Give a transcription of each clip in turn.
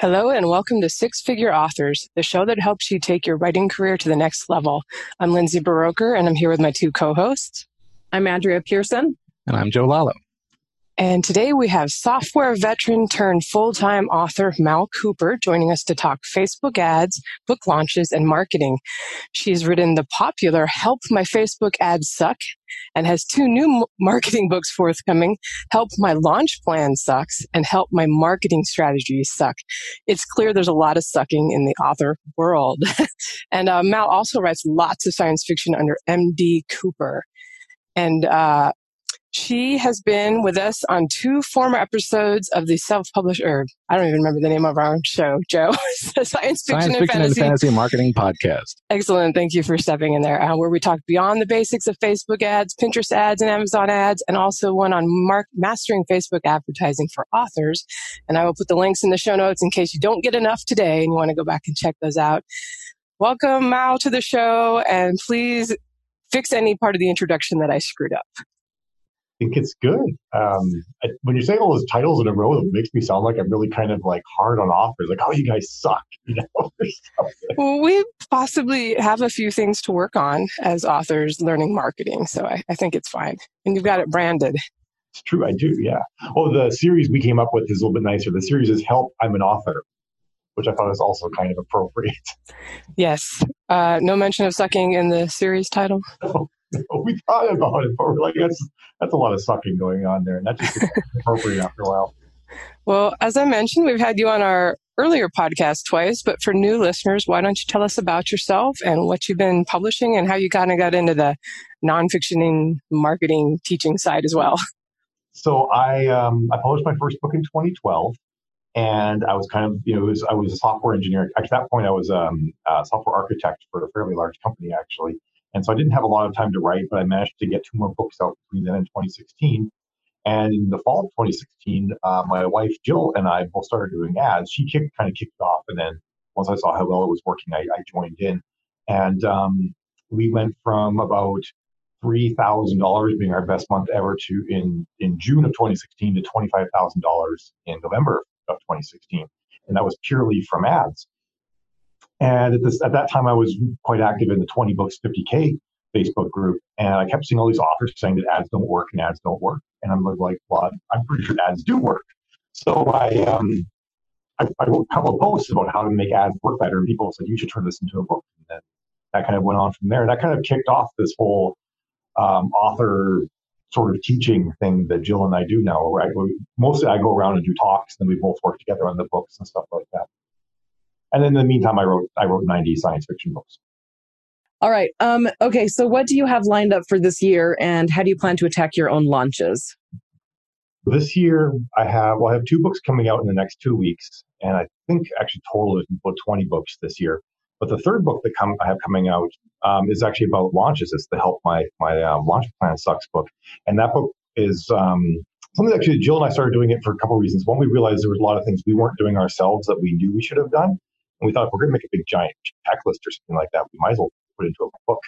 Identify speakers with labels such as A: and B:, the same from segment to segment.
A: Hello, and welcome to Six Figure Authors, the show that helps you take your writing career to the next level. I'm Lindsay Buroker, and I'm here with my two co hosts.
B: I'm Andrea Pearson.
C: And I'm Jo Lallo.
A: And today we have software veteran turned full time author Mal Cooper joining us to talk Facebook ads, book launches, and marketing. She's written the popular Help My Facebook Ads Suck and has two new marketing books forthcoming Help My Launch Plan Sucks and Help My Marketing Strategies Suck. It's clear there's a lot of sucking in the author world. and uh, Mal also writes lots of science fiction under MD Cooper. And uh, she has been with us on two former episodes of the self-published, or I don't even remember the name of our show, Jo.
C: Science Fiction, Science and, Fiction fantasy. and Fantasy Marketing Podcast.
A: Excellent. Thank you for stepping in there. Uh, where we talk beyond the basics of Facebook ads, Pinterest ads, and Amazon ads, and also one on mark- mastering Facebook advertising for authors. And I will put the links in the show notes in case you don't get enough today and you want to go back and check those out. Welcome, Mal, to the show, and please fix any part of the introduction that I screwed up
D: think it's good. Um, I, when you say all those titles in a row, it makes me sound like I'm really kind of like hard on authors, like, oh, you guys suck, you know.
A: well, we possibly have a few things to work on as authors learning marketing, so I, I think it's fine. And you've got it branded.
D: It's true, I do, yeah. Oh, the series we came up with is a little bit nicer. The series is Help, I'm an Author, which I thought was also kind of appropriate.
A: Yes. Uh, no mention of sucking in the series title.
D: we thought about it, but we're like, that's that's a lot of sucking going on there, and that's just appropriate after a while.
A: Well, as I mentioned, we've had you on our earlier podcast twice, but for new listeners, why don't you tell us about yourself and what you've been publishing and how you kind of got into the nonfiction marketing teaching side as well?
D: So I um, I published my first book in 2012, and I was kind of you know was, I was a software engineer. At that point, I was um, a software architect for a fairly large company actually, and so I didn't have a lot of time to write, but I managed to get two more books out between then and 2016. And in the fall of 2016, uh, my wife Jill and I both started doing ads. She kicked, kind of kicked off, and then once I saw how well it was working, I, I joined in. And um, we went from about three thousand dollars being our best month ever to in in June of 2016 to twenty five thousand dollars in November of 2016, and that was purely from ads. And at this at that time, I was quite active in the 20 books 50k Facebook group, and I kept seeing all these authors saying that ads don't work and ads don't work, and I'm like, well, I'm pretty sure ads do work. So I um I, I wrote a couple of posts about how to make ads work better, and people said you should turn this into a book. And then that kind of went on from there. And that kind of kicked off this whole um, author sort of teaching thing that Jill and I do now. Right, mostly I go around and do talks, and we both work together on the books and stuff like that. And then in the meantime, I wrote I wrote 90 science fiction books.
B: All right. Um, okay. So what do you have lined up for this year, and how do you plan to attack your own launches?
D: This year, I have well, I have two books coming out in the next two weeks, and I think actually total is about 20 books this year. But the third book that come, I have coming out um, is actually about launches. It's the help my my um, launch plan sucks book, and that book is um, something actually Jill and I started doing it for a couple of reasons. One, we realized there was a lot of things we weren't doing ourselves that we knew we should have done. And we thought if we're going to make a big giant checklist or something like that, we might as well put it into a book.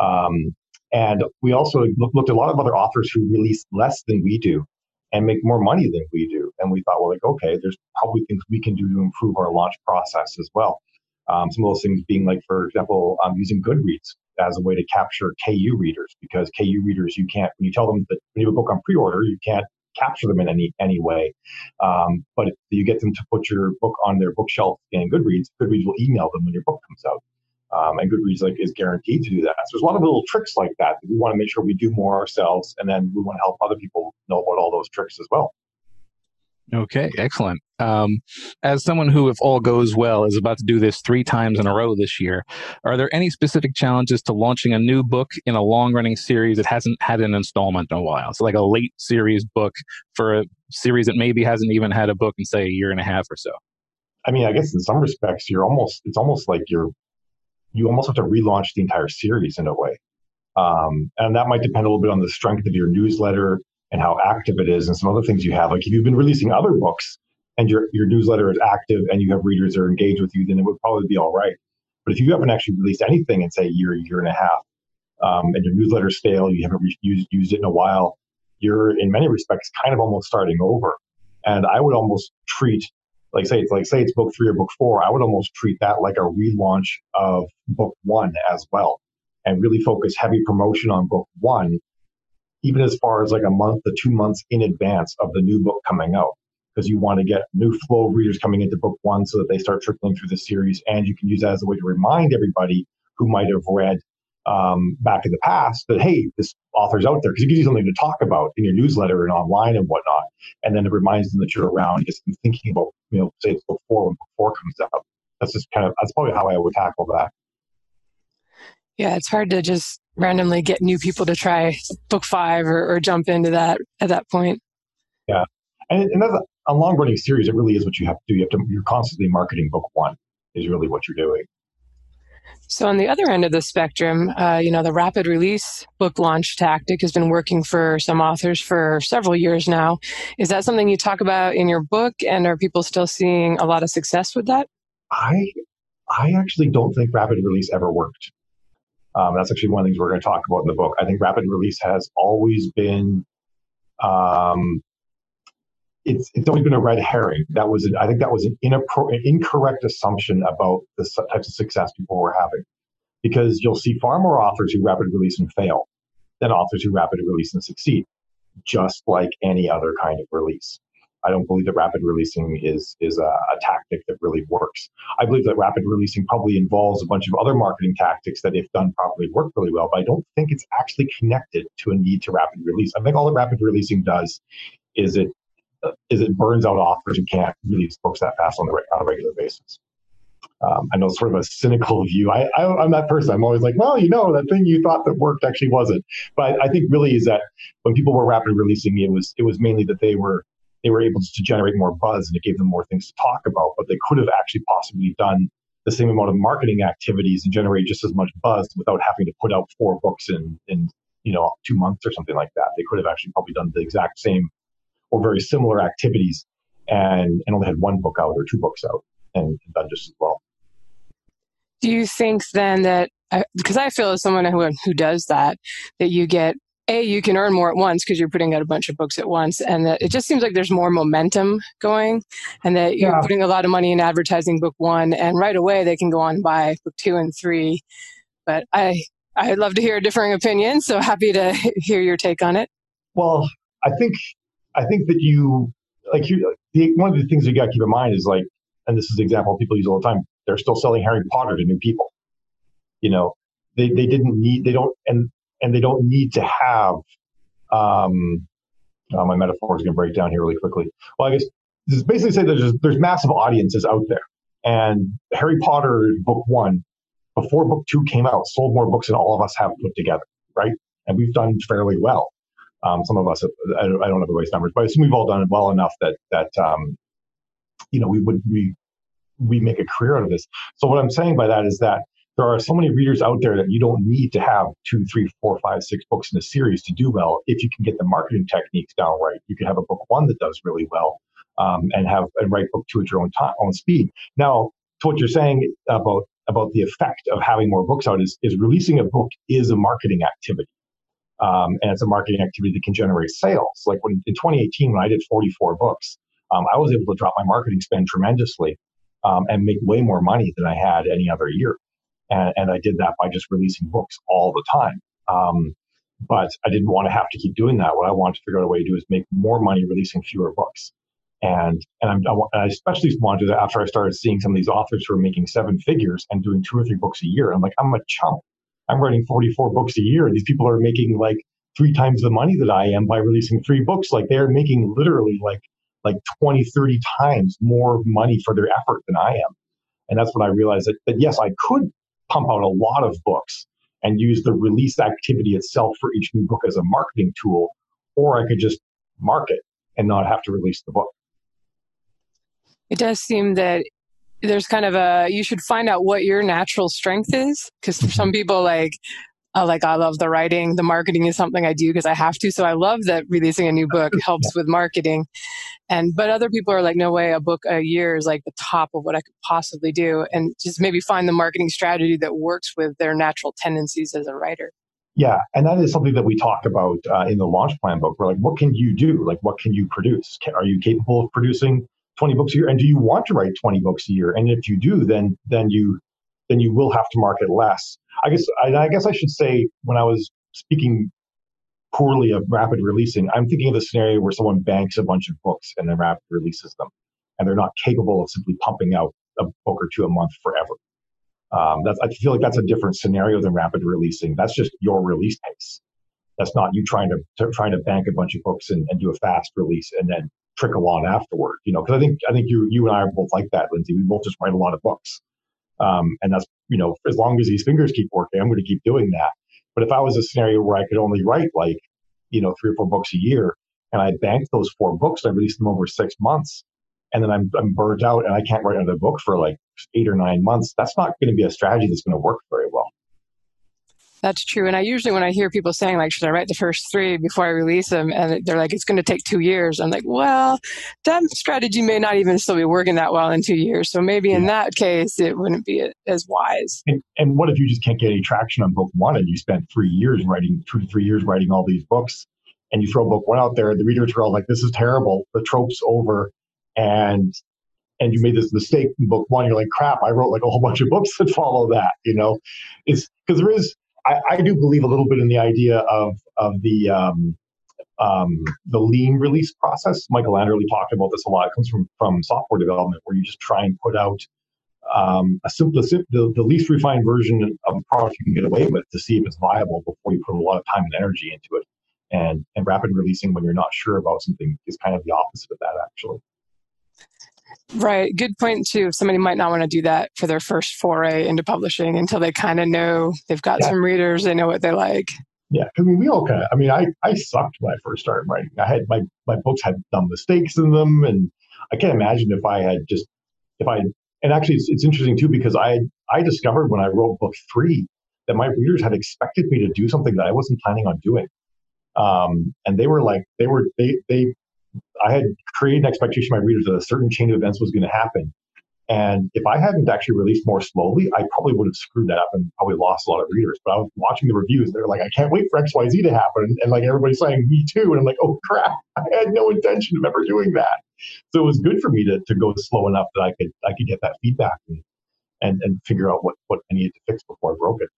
D: Um, and we also looked at a lot of other authors who release less than we do and make more money than we do. And we thought, well, like, okay, there's probably things we can do to improve our launch process as well. Um, some of those things being like, for example, um, using Goodreads as a way to capture KU readers because KU readers, you can't, when you tell them that when you have a book on pre-order, you can't capture them in any any way. Um, but if you get them to put your book on their bookshelf in Goodreads, Goodreads will email them when your book comes out. Um, and Goodreads like is guaranteed to do that. So there's a lot of little tricks like that. that we want to make sure we do more ourselves, and then we want to help other people know about all those tricks as well.
C: Okay, excellent. Um, as someone who, if all goes well, is about to do this three times in a row this year, are there any specific challenges to launching a new book in a long running series that hasn't had an installment in a while? So, like a late series book for a series that maybe hasn't even had a book in, say, a year and a half or so?
D: I mean, I guess in some respects, you're almost, it's almost like you're, you almost have to relaunch the entire series in a way. Um, and that might depend a little bit on the strength of your newsletter and how active it is and some other things you have. Like if you've been releasing other books and your, your newsletter is active and you have readers that are engaged with you, then it would probably be all right. But if you haven't actually released anything in say a year, year and a half, um, and your newsletter stale, you haven't re- used, used it in a while, you're in many respects kind of almost starting over. And I would almost treat like say it's like say it's book three or book four, I would almost treat that like a relaunch of book one as well, and really focus heavy promotion on book one, even as far as like a month to two months in advance of the new book coming out, because you want to get new flow of readers coming into book one so that they start trickling through the series, and you can use that as a way to remind everybody who might have read um, back in the past that hey, this author's out there because it gives you something to talk about in your newsletter and online and whatnot, and then it reminds them that you're around, gets them thinking about you know say it's before when before comes out. That's just kind of that's probably how I would tackle that.
A: Yeah, it's hard to just randomly get new people to try book five or, or jump into that at that point.
D: Yeah, and, and that's a, a long running series. It really is what you have to do. You have to you're constantly marketing book one is really what you're doing.
A: So on the other end of the spectrum, uh, you know, the rapid release book launch tactic has been working for some authors for several years now. Is that something you talk about in your book, and are people still seeing a lot of success with that?
D: I I actually don't think rapid release ever worked. Um, that's actually one of the things we're going to talk about in the book. I think rapid release has always been um, it's it's always been a red herring. That was, I think, that was an, inappro- an incorrect assumption about the types of success people were having, because you'll see far more authors who rapid release and fail than authors who rapid release and succeed, just like any other kind of release. I don't believe that rapid releasing is is a, a, tactic that really works. I believe that rapid releasing probably involves a bunch of other marketing tactics that, if done properly, work really well. But I don't think it's actually connected to a need to rapid release. I think all that rapid releasing does is it is it burns out offers who can't release books that fast on, the, on a regular basis. Um, I know it's sort of a cynical view. I, I, am that person. I'm always like, well, you know, that thing you thought that worked actually wasn't. But I think really is that when people were rapidly releasing, it was it was mainly that they were they were able to generate more buzz and it gave them more things to talk about. But they could have actually possibly done the same amount of marketing activities and generate just as much buzz without having to put out four books in in you know two months or something like that. They could have actually probably done the exact same or very similar activities and, and only had one book out or two books out and done just as well.
A: Do you think then that, uh, because I feel as someone who, who does that, that you get a you can earn more at once because you're putting out a bunch of books at once and that it just seems like there's more momentum going and that you're yeah. putting a lot of money in advertising book one and right away they can go on and buy book two and three but i i'd love to hear a differing opinion so happy to hear your take on it
D: well i think I think that you like you. The, one of the things you got to keep in mind is like, and this is the example people use all the time. They're still selling Harry Potter to new people. You know, they they didn't need they don't and and they don't need to have. Um, oh, my metaphor is going to break down here really quickly. Well, I guess this is basically say there's there's massive audiences out there, and Harry Potter book one before book two came out sold more books than all of us have put together, right? And we've done fairly well. Um, some of us, I don't, I don't have the race numbers, but I assume we've all done it well enough that that um, you know we would we we make a career out of this. So what I'm saying by that is that there are so many readers out there that you don't need to have two, three, four, five, six books in a series to do well. If you can get the marketing techniques down right, you can have a book one that does really well, um, and have and write book two at your own time, own speed. Now, to what you're saying about about the effect of having more books out is is releasing a book is a marketing activity. Um, and it's a marketing activity that can generate sales. Like when in 2018, when I did 44 books, um, I was able to drop my marketing spend tremendously um, and make way more money than I had any other year. And, and I did that by just releasing books all the time. Um, but I didn't want to have to keep doing that. What I wanted to figure out a way to do is make more money releasing fewer books. And and I'm, I, especially wanted to that after I started seeing some of these authors who are making seven figures and doing two or three books a year. I'm like, I'm a chump. I'm writing 44 books a year. These people are making like three times the money that I am by releasing three books. Like they're making literally like like 20, 30 times more money for their effort than I am. And that's when I realized that, that yes, I could pump out a lot of books and use the release activity itself for each new book as a marketing tool, or I could just market and not have to release the book.
A: It does seem that there's kind of a you should find out what your natural strength is because for some mm-hmm. people like uh, like I love the writing, the marketing is something I do because I have to. So I love that releasing a new book helps with marketing. And but other people are like, no way, a book a year is like the top of what I could possibly do, and just maybe find the marketing strategy that works with their natural tendencies as a writer.
D: Yeah, and that is something that we talk about uh, in the launch plan book. We're like, what can you do? Like, what can you produce? Can, are you capable of producing 20 books a year and do you want to write 20 books a year and if you do then then you then you will have to market less i guess i, I guess i should say when i was speaking poorly of rapid releasing i'm thinking of the scenario where someone banks a bunch of books and then rapid releases them and they're not capable of simply pumping out a book or two a month forever um, I feel like that's a different scenario than rapid releasing. That's just your release pace. That's not you trying to, to trying to bank a bunch of books and, and do a fast release and then trickle on afterward. You know, because I think I think you you and I are both like that, Lindsay. We both just write a lot of books, um, and that's you know as long as these fingers keep working, I'm going to keep doing that. But if I was a scenario where I could only write like you know three or four books a year, and I banked those four books, I released them over six months, and then I'm I'm burnt out and I can't write another book for like eight or nine months. That's not going to be a strategy that's going to work very.
A: That's true. And I usually, when I hear people saying, like, should I write the first three before I release them? And they're like, it's going to take two years. I'm like, well, that strategy may not even still be working that well in two years. So maybe in that case, it wouldn't be as wise.
D: And, and what if you just can't get any traction on book one and you spent three years writing, two to three years writing all these books? And you throw book one out there, the readers are all like, this is terrible. The trope's over. And and you made this mistake in book one, you're like, crap, I wrote like a whole bunch of books that follow that, you know? It's because there is I, I, do believe a little bit in the idea of of the um, um, the lean release process. Michael Anderle talked about this a lot. It comes from from software development, where you just try and put out um, a simple, the, the least refined version of a product you can get away with to see if it's viable before you put a lot of time and energy into it. And and rapid releasing when you're not sure about something is kind of the opposite of that, actually.
A: Right. Good point, too. Somebody might not want to do that for their first foray into publishing until they kind of know they've got yeah. some readers, they know what they like.
D: Yeah. I mean, we all kind of, I mean, I, I sucked when I first started writing. I had my, my books had dumb mistakes in them. And I can't imagine if I had just, if I, and actually it's, it's interesting too, because I, I discovered when I wrote book three that my readers had expected me to do something that I wasn't planning on doing. Um, and they were like, they were, they, they I had created an expectation of my readers that a certain chain of events was going to happen. And if I hadn't actually released more slowly, I probably would have screwed that up and probably lost a lot of readers. But I was watching the reviews. They're like, I can't wait for XYZ to happen. And, like everybody's saying, me too. And I'm like, oh crap, I had no intention of ever doing that. So it was good for me to, to go slow enough that I could I could get that feedback and, and, and figure out what, what I needed to fix before I broke it.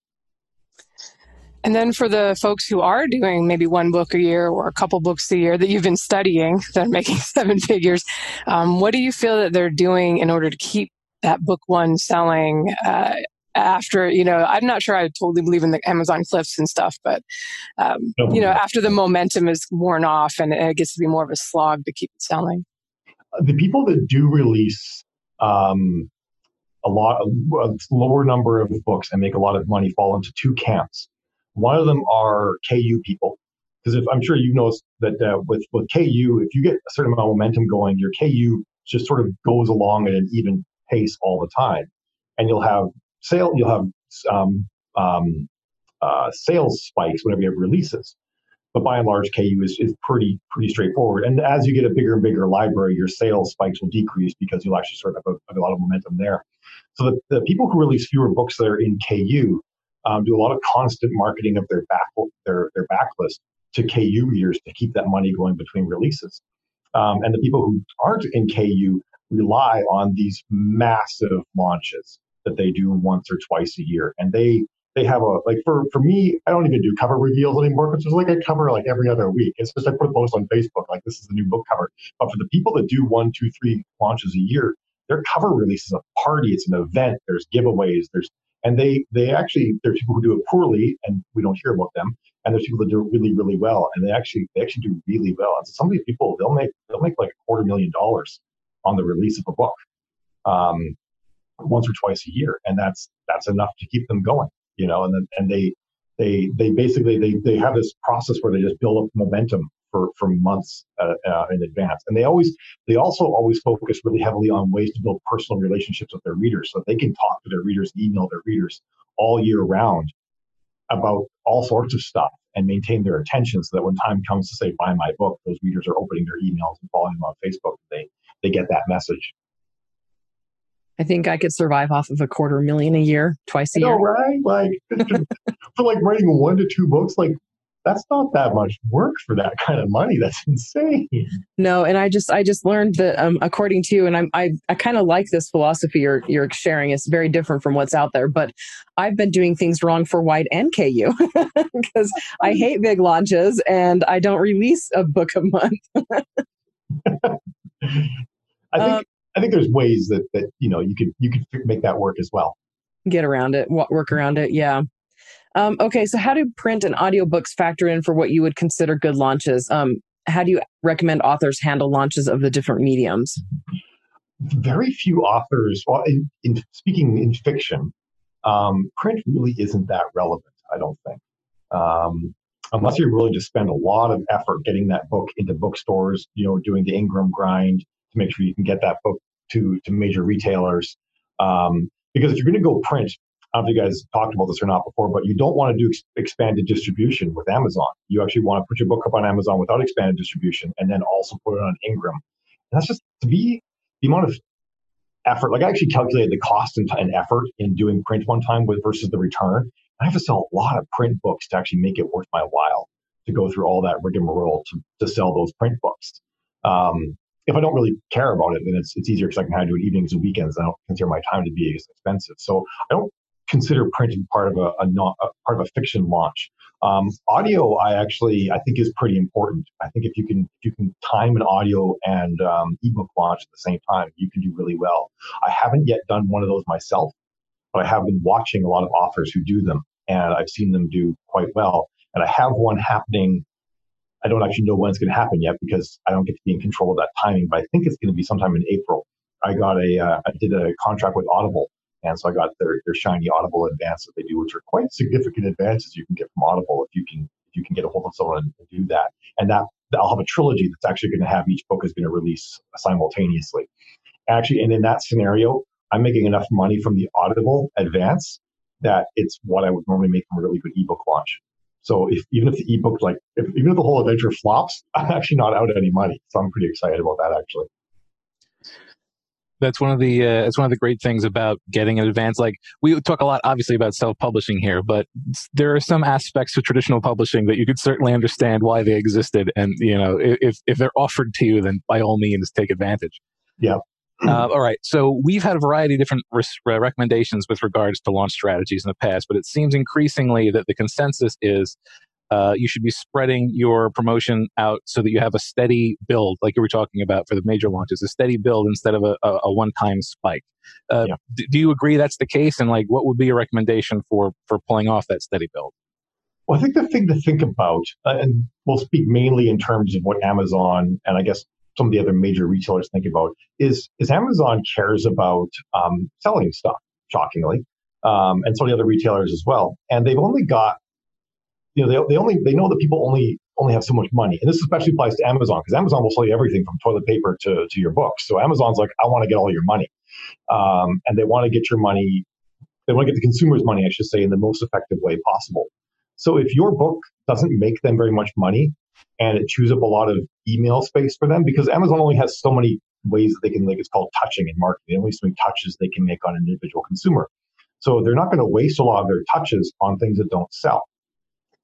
A: And then for the folks who are doing maybe one book a year or a couple books a year that you've been studying that are making seven figures, um, what do you feel that they're doing in order to keep that book one selling uh, after, you know, I'm not sure I totally believe in the Amazon cliffs and stuff, but, um, you know, after the momentum is worn off and it gets to be more of a slog to keep it selling?
D: The people that do release um, a lot, a lower number of books and make a lot of money fall into two camps. One of them are KU people, because if I'm sure you know that uh, with with KU, if you get a certain amount of momentum going, your KU just sort of goes along at an even pace all the time, and you'll have sale, you'll have um, um, uh, sales spikes whenever you have releases. But by and large, KU is, is pretty pretty straightforward. And as you get a bigger and bigger library, your sales spikes will decrease because you'll actually sort of have a, have a lot of momentum there. So the, the people who release fewer books that are in KU um, do a lot of constant marketing of their back their their backlist to KU readers to keep that money going between releases. Um, and the people who aren't in KU rely on these massive launches that they do once or twice a year, and they they have a like for for me, I don't even do cover reveals anymore because it's like I cover like every other week. It's just I put a post on Facebook like this is the new book cover. But for the people that do one, two, three launches a year, their cover release is a party. It's an event. There's giveaways. There's and they they actually there's people who do it poorly and we don't hear about them. And there's people that do it really really well and they actually they actually do really well. And so some of these people they'll make they'll make like a quarter million dollars on the release of a book um, once or twice a year. And that's that's enough to keep them going you know and then and they they they basically they they have this process where they just build up momentum for, for months uh, uh, in advance. And they always, they also always focus really heavily on ways to build personal relationships with their readers so they can talk to their readers, email their readers all year round about all sorts of stuff and maintain their attention so that when time comes to say, buy my book, those readers are opening their emails and following them on Facebook. They, they get that message.
B: I think I could survive off of a quarter million a year, twice a year.
D: right? Like for like writing one to two books, like that's not that much work for that kind of money. That's insane.
B: No, and I just I just learned that um, according to you, and I'm, I I kind of like this philosophy you're you're sharing. It's very different from what's out there, but I've been doing things wrong for wide and KU because I hate big launches and I don't release a book a month.
D: I think um, I think there's ways that that you know you could you could make that work as well.
B: Get around it, work around it. Yeah. Um, okay, so how do print and audiobooks factor in for what you would consider good launches? Um, how do you recommend authors handle launches of the different mediums?
D: Very few authors, well, in, in speaking in fiction, um, print really isn't that relevant, I don't think. Um, unless you're willing to spend a lot of effort getting that book into bookstores, you know, doing the Ingram grind to make sure you can get that book to, to major retailers. Um, because if you're going to go print, I don't know if you guys talked about this or not before, but you don't want to do ex- expanded distribution with Amazon. You actually want to put your book up on Amazon without expanded distribution and then also put it on Ingram. And that's just to be the amount of effort. Like I actually calculated the cost and, and effort in doing print one time with versus the return. I have to sell a lot of print books to actually make it worth my while to go through all that rigmarole to, to sell those print books. Um, if I don't really care about it, then it's it's easier because I can kind of do it evenings and weekends. I don't consider my time to be as expensive. So I don't consider printing part of a, a, a part of a fiction launch. Um, audio, I actually I think is pretty important. I think if you can if you can time an audio and um, ebook launch at the same time, you can do really well. I haven't yet done one of those myself, but I have been watching a lot of authors who do them, and I've seen them do quite well. And I have one happening. I don't actually know when it's going to happen yet because I don't get to be in control of that timing, but I think it's going to be sometime in April. I got a uh, I did a contract with Audible and so I got their, their shiny Audible advance that they do, which are quite significant advances you can get from Audible if you can if you can get a hold of someone and do that. And that I'll have a trilogy that's actually going to have each book is going to release simultaneously. Actually, and in that scenario, I'm making enough money from the Audible advance that it's what I would normally make from a really good ebook launch. So if even if the ebook like if, even if the whole adventure flops, I'm actually not out any money. So I'm pretty excited about that actually
C: that's one of the uh, it's one of the great things about getting an advance. Like we talk a lot obviously about self-publishing here but there are some aspects of traditional publishing that you could certainly understand why they existed. And you know if if they're offered to you then by all means take advantage.
D: Yeah.
C: Uh, all right. So we've had a variety of different res- recommendations with regards to launch strategies in the past but it seems increasingly that the consensus is uh, you should be spreading your promotion out so that you have a steady build, like you were talking about for the major launches, a steady build instead of a, a, a one-time spike. Uh, yeah. d- do you agree that's the case? And like, what would be your recommendation for for pulling off that steady build?
D: Well, I think the thing to think about, uh, and we'll speak mainly in terms of what Amazon and I guess some of the other major retailers think about, is is Amazon cares about um, selling stuff. Shockingly, um, and some of the other retailers as well, and they've only got you know, they, they only they know that people only only have so much money, and this especially applies to Amazon because Amazon will sell you everything from toilet paper to to your books. So Amazon's like, I want to get all your money, um, and they want to get your money. They want to get the consumer's money, I should say, in the most effective way possible. So if your book doesn't make them very much money, and it chews up a lot of email space for them, because Amazon only has so many ways that they can like it's called touching in marketing. Only so many touches they can make on an individual consumer. So they're not going to waste a lot of their touches on things that don't sell.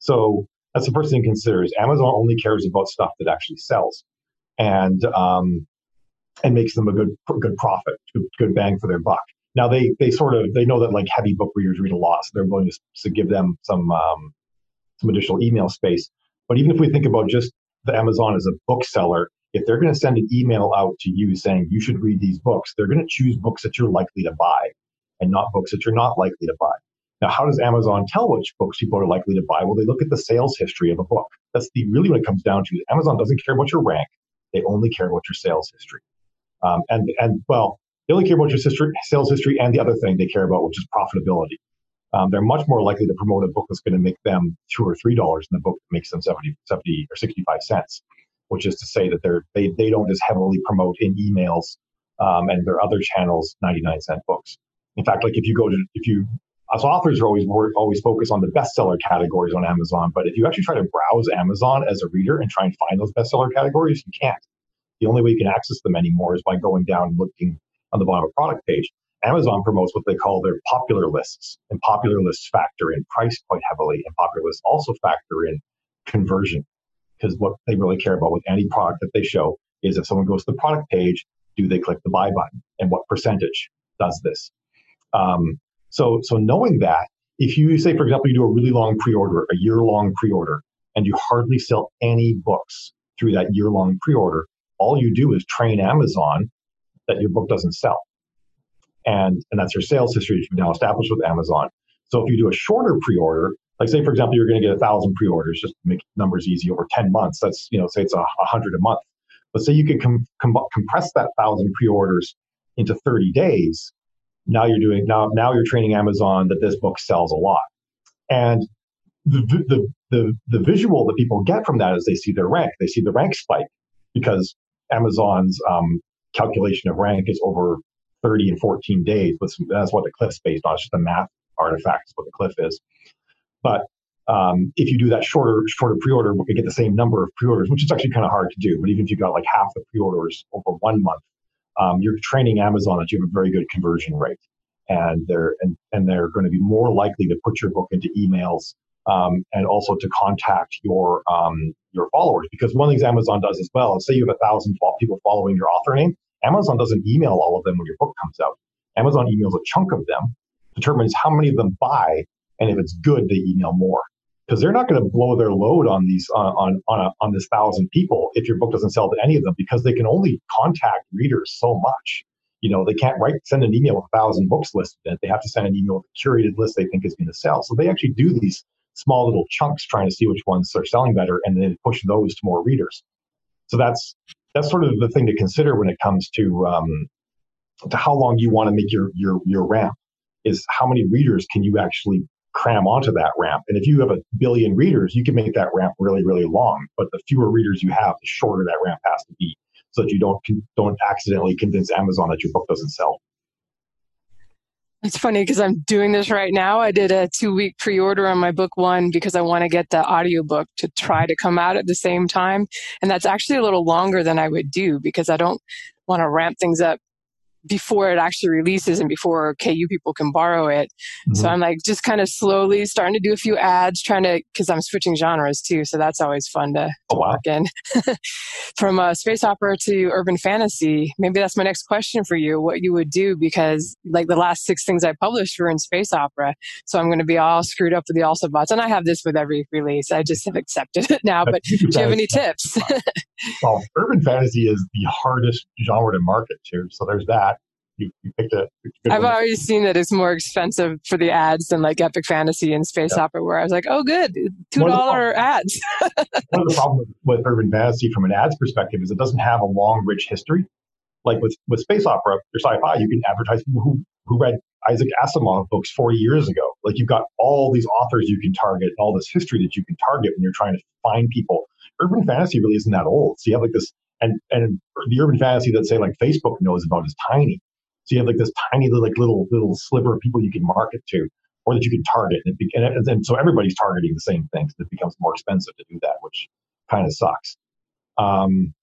D: So that's the first thing to consider is Amazon only cares about stuff that actually sells and um, and makes them a good good profit, good, bang for their buck. Now they they sort of they know that like heavy book readers read a lot, so they're willing to, to give them some um, some additional email space. But even if we think about just the Amazon as a bookseller, if they're going to send an email out to you saying you should read these books, they're going to choose books that you're likely to buy and not books that you're not likely to buy. Now, how does Amazon tell which books people are likely to buy? Well, they look at the sales history of a book. That's the really what it comes down to. Amazon doesn't care about your rank; they only care about your sales history. Um, and and well, they only care about your history, sales history, and the other thing they care about, which is profitability. Um, they're much more likely to promote a book that's going to make them two or three dollars than a book that makes them 70, 70 or 65 cents, which is to say that they're, they, they don't as heavily promote in emails um, and their other channels 99 cent books. In fact, like if you go to, if you us authors are always always focus on the bestseller categories on Amazon, but if you actually try to browse Amazon as a reader and try and find those bestseller categories, you can't. The only way you can access them anymore is by going down and looking on the bottom of a product page. Amazon promotes what they call their popular lists, and popular lists factor in price quite heavily, and popular lists also factor in conversion. Because what they really care about with any product that they show is if someone goes to the product page, do they click the buy button and what percentage does this? Um, so, so knowing that, if you say, for example, you do a really long pre-order, a year-long pre-order, and you hardly sell any books through that year-long pre-order, all you do is train Amazon that your book doesn't sell. And, and that's your sales history that you've now established with Amazon. So if you do a shorter pre-order, like say, for example, you're going to get a thousand pre-orders, just to make numbers easy over 10 months. That's, you know, say it's a, a hundred a month. But say you could com- com- compress that thousand pre-orders into 30 days. Now you're doing, now, now you're training Amazon that this book sells a lot. And the, the, the, the visual that people get from that is they see their rank. They see the rank spike because Amazon's um, calculation of rank is over 30 and 14 days. But that's what the cliff's based on. It's just a math artifact, is what the cliff is. But um, if you do that shorter shorter pre-order, we get the same number of pre-orders, which is actually kind of hard to do. But even if you got like half the pre-orders over one month, um, you're training Amazon that you have a very good conversion rate, and they're and, and they're going to be more likely to put your book into emails um, and also to contact your um, your followers. Because one things Amazon does as well is say you have a thousand people following your author name, Amazon doesn't email all of them when your book comes out. Amazon emails a chunk of them, determines how many of them buy, and if it's good, they email more. Because they're not going to blow their load on these on on on, a, on this thousand people if your book doesn't sell to any of them, because they can only contact readers so much. You know, they can't write send an email with a thousand books listed. They have to send an email with a curated list they think is going to sell. So they actually do these small little chunks trying to see which ones are selling better and then push those to more readers. So that's that's sort of the thing to consider when it comes to um, to how long you want to make your your your ramp is how many readers can you actually cram onto that ramp and if you have a billion readers you can make that ramp really really long but the fewer readers you have the shorter that ramp has to be so that you don't don't accidentally convince amazon that your book doesn't sell
A: it's funny because I'm doing this right now. I did a two week pre order on my book one because I want to get the audiobook to try to come out at the same time. And that's actually a little longer than I would do because I don't want to ramp things up before it actually releases and before KU people can borrow it. Mm-hmm. So I'm like just kind of slowly starting to do a few ads, trying to because I'm switching genres too. So that's always fun to, oh, wow. work in. From uh, space opera to urban fantasy, maybe that's my next question for you. What you would do because like the last six things I published were in space opera, so I'm going to be all screwed up with the also boughts, and I have this with every release. I just have accepted it now. But do you have any tips?
D: well, urban fantasy is the hardest genre to market to, so there's that you, you picked a.
A: I've one. always seen that it's more expensive for the ads than like Epic Fantasy and Space yeah. Opera, where I was like, oh, good, two dollar ads.
D: one of the problems with Urban Fantasy from an ads perspective is it doesn't have a long, rich history. Like with with Space Opera or sci-fi, you can advertise people who who read Isaac Asimov books 40 years ago. Like you've got all these authors you can target, all this history that you can target when you're trying to find people. Urban fantasy really isn't that old. So you have like this, and and the urban fantasy that say like Facebook knows about is tiny. So you have like this tiny little, like little little sliver of people you can market to, or that you can target, and, and, and so everybody's targeting the same things. It becomes more expensive to do that, which kind of sucks. Um,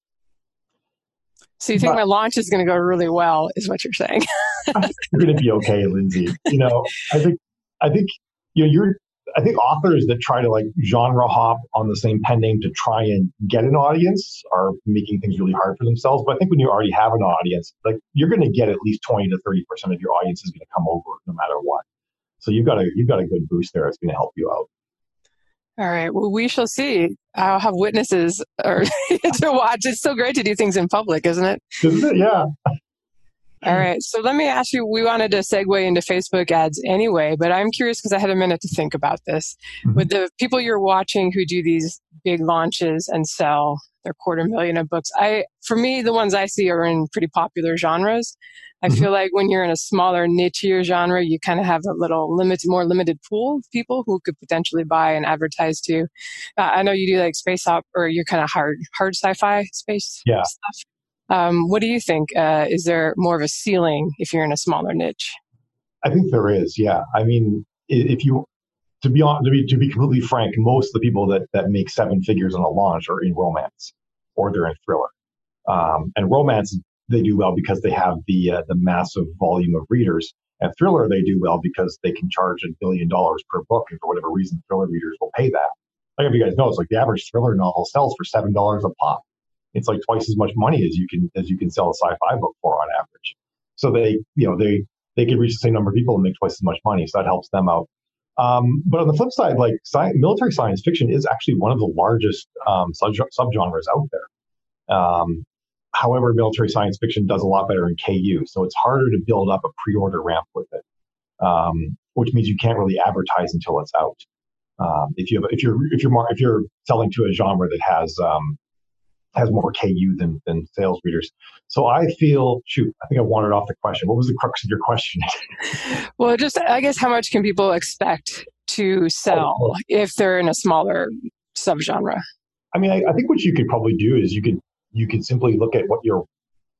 A: so you think but, my launch is going to go really well, is what you're saying?
D: you're going to be okay, Lindsay. You know, I think I think you know you're I think authors that try to like genre hop on the same pen name to try and get an audience are making things really hard for themselves. But I think when you already have an audience, like you're going to get at least 20 to 30% of your audience is going to come over no matter what. So you've got a, you've got a good boost there. It's going to help you out.
A: All right. Well, we shall see. I'll have witnesses or to watch. It's so great to do things in public, isn't it?
D: Isn't it? Yeah.
A: All right. So let me ask you we wanted to segue into Facebook ads anyway, but I'm curious because I had a minute to think about this. Mm-hmm. With the people you're watching who do these big launches and sell their quarter million of books, I for me the ones I see are in pretty popular genres. I mm-hmm. feel like when you're in a smaller nichier genre, you kind of have a little limited, more limited pool of people who could potentially buy and advertise to. Uh, I know you do like space op or you're kind of hard, hard sci-fi space
D: yeah.
A: stuff. Um, what do you think? Uh, is there more of a ceiling if you're in a smaller niche?
D: I think there is. Yeah. I mean, if you to be on to be to be completely frank, most of the people that that make seven figures on a launch are in romance or they're in thriller. Um, and romance they do well because they have the uh, the massive volume of readers. And thriller they do well because they can charge a billion dollars per book, and for whatever reason, thriller readers will pay that. like if you guys know, it's like the average thriller novel sells for seven dollars a pop. It's like twice as much money as you can as you can sell a sci-fi book for on average. So they, you know, they they can reach the same number of people and make twice as much money. So that helps them out. Um, but on the flip side, like military science fiction is actually one of the largest um, sub- subgenres out there. Um, however, military science fiction does a lot better in KU, so it's harder to build up a pre-order ramp with it, um, which means you can't really advertise until it's out. Um, if you have, if you're if you're if you're selling to a genre that has um, has more KU than than sales readers. So I feel shoot, I think I wandered off the question. What was the crux of your question?
A: well, just I guess how much can people expect to sell oh, if they're in a smaller subgenre?
D: I mean, I, I think what you could probably do is you could you could simply look at what your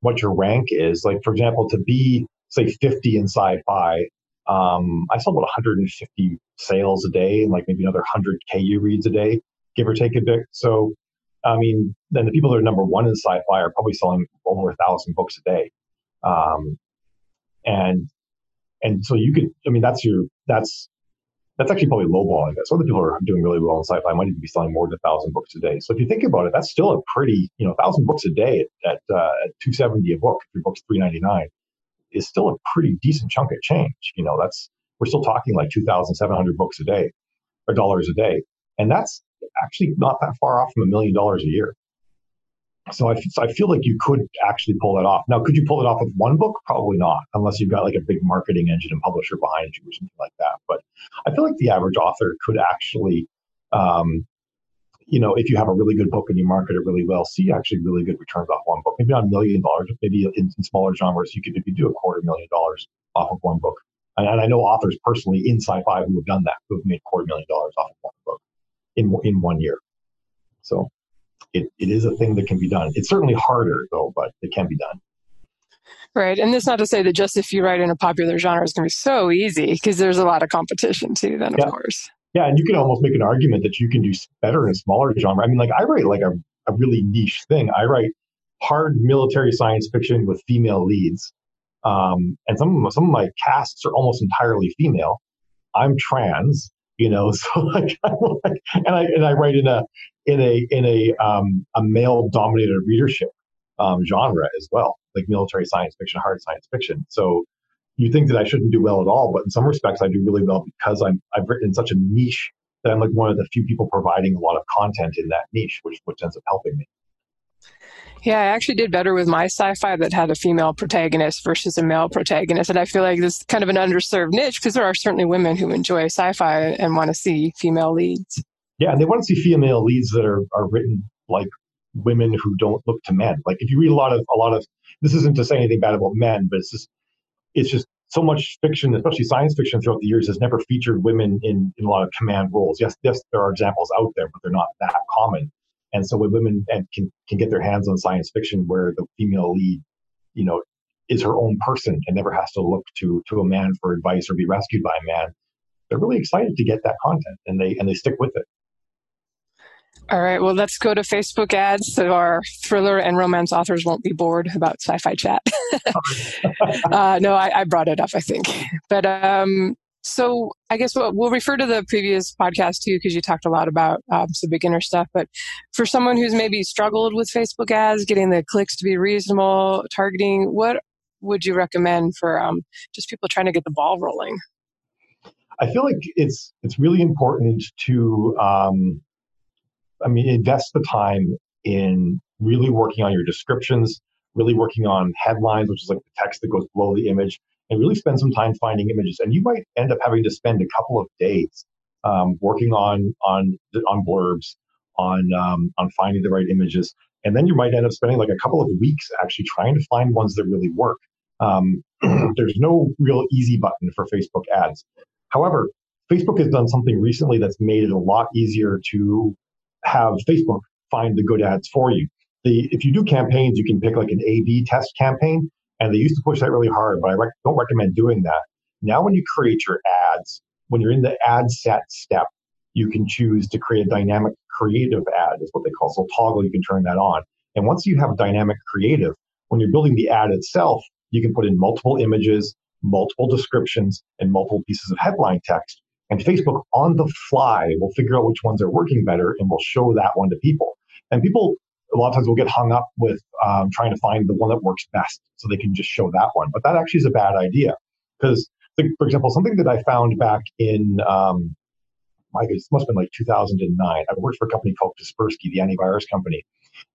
D: what your rank is. Like for example, to be say 50 in sci-fi, um, I sell about 150 sales a day and like maybe another 100 KU reads a day, give or take a bit. So I mean, then the people that are number one in sci-fi are probably selling over a thousand books a day. Um, and, and so you could, I mean, that's your, that's, that's actually probably lowball, I guess. Other people are doing really well in sci-fi might even be selling more than a thousand books a day. So if you think about it, that's still a pretty, you know, a thousand books a day at, at, uh, at 270 a book, if your book's 399 is still a pretty decent chunk of change. You know, that's, we're still talking like 2,700 books a day or dollars a day. And that's actually not that far off from a million dollars a year. So I, so I feel like you could actually pull that off. Now, could you pull it off with one book? Probably not, unless you've got like a big marketing engine and publisher behind you or something like that. But I feel like the average author could actually, um, you know, if you have a really good book and you market it really well, see actually really good returns off one book. Maybe not a million dollars, maybe in, in, smaller genres, you could you do a quarter million dollars off of one book. And, and I know authors personally in sci-fi who have done that, who have made quarter million dollars off of one book in in one year. So it, it is a thing that can be done. It's certainly harder though, but it can be done.
A: Right. And this not to say that just if you write in a popular genre is going to be so easy because there's a lot of competition too, then, of
D: yeah.
A: course.
D: Yeah. And you can almost make an argument that you can do better in a smaller genre. I mean, like I write like a, a really niche thing. I write hard military science fiction with female leads. Um, and some of, some of my casts are almost entirely female. I'm trans you know so like, like and i and i write in a in a in a um a male dominated readership um genre as well like military science fiction hard science fiction. So you think that i shouldn't do well at all but in some respects i do really well because i'm i've written in such a niche that i'm like one of the few people providing a lot of content in that niche which which ends up helping me
A: yeah, I actually did better with my sci-fi that had a female protagonist versus a male protagonist, and I feel like this is kind of an underserved niche because there are certainly women who enjoy sci-fi and want to see female leads.
D: Yeah, and they want to see female leads that are are written like women who don't look to men. Like if you read a lot of a lot of this isn't to say anything bad about men, but it's just it's just so much fiction, especially science fiction throughout the years, has never featured women in, in a lot of command roles. Yes, yes, there are examples out there, but they're not that common. And so when women and can, can get their hands on science fiction where the female lead, you know, is her own person and never has to look to to a man for advice or be rescued by a man, they're really excited to get that content and they and they stick with it.
A: All right, well, let's go to Facebook ads so our thriller and romance authors won't be bored about sci fi chat. uh, no, I, I, brought it up, I think. But um, so I guess we'll, we'll, refer to the previous podcast too, because you talked a lot about um, some beginner stuff. But for someone who's maybe struggled with Facebook ads, getting the clicks to be reasonable, targeting, what would you recommend for um, just people trying to get the ball rolling?
D: I feel like it's it's really important to, um, I mean, invest the time in really working on your descriptions, really working on headlines, which is like the text that goes below the image, and really spend some time finding images. And you might end up having to spend a couple of days um, working on on on blurbs, on um, on finding the right images, and then you might end up spending like a couple of weeks actually trying to find ones that really work. Um, there's no real easy button for Facebook ads. However, Facebook has done something recently that's made it a lot easier to have Facebook find the good ads for you. The, if you do campaigns, you can pick like an A/B test campaign, and they used to push that really hard, but I rec- don't recommend doing that. Now, when you create your ads, when you're in the ad set step, you can choose to create a dynamic creative ad, is what they call. So toggle, you can turn that on. And once you have dynamic creative, when you're building the ad itself, you can put in multiple images, multiple descriptions, and multiple pieces of headline text. And Facebook on the fly will figure out which ones are working better and will show that one to people. And people a lot of times we'll get hung up with um, trying to find the one that works best so they can just show that one. But that actually is a bad idea because, for example, something that I found back in um, my it must have been like 2009. I worked for a company called Kaspersky, the antivirus company,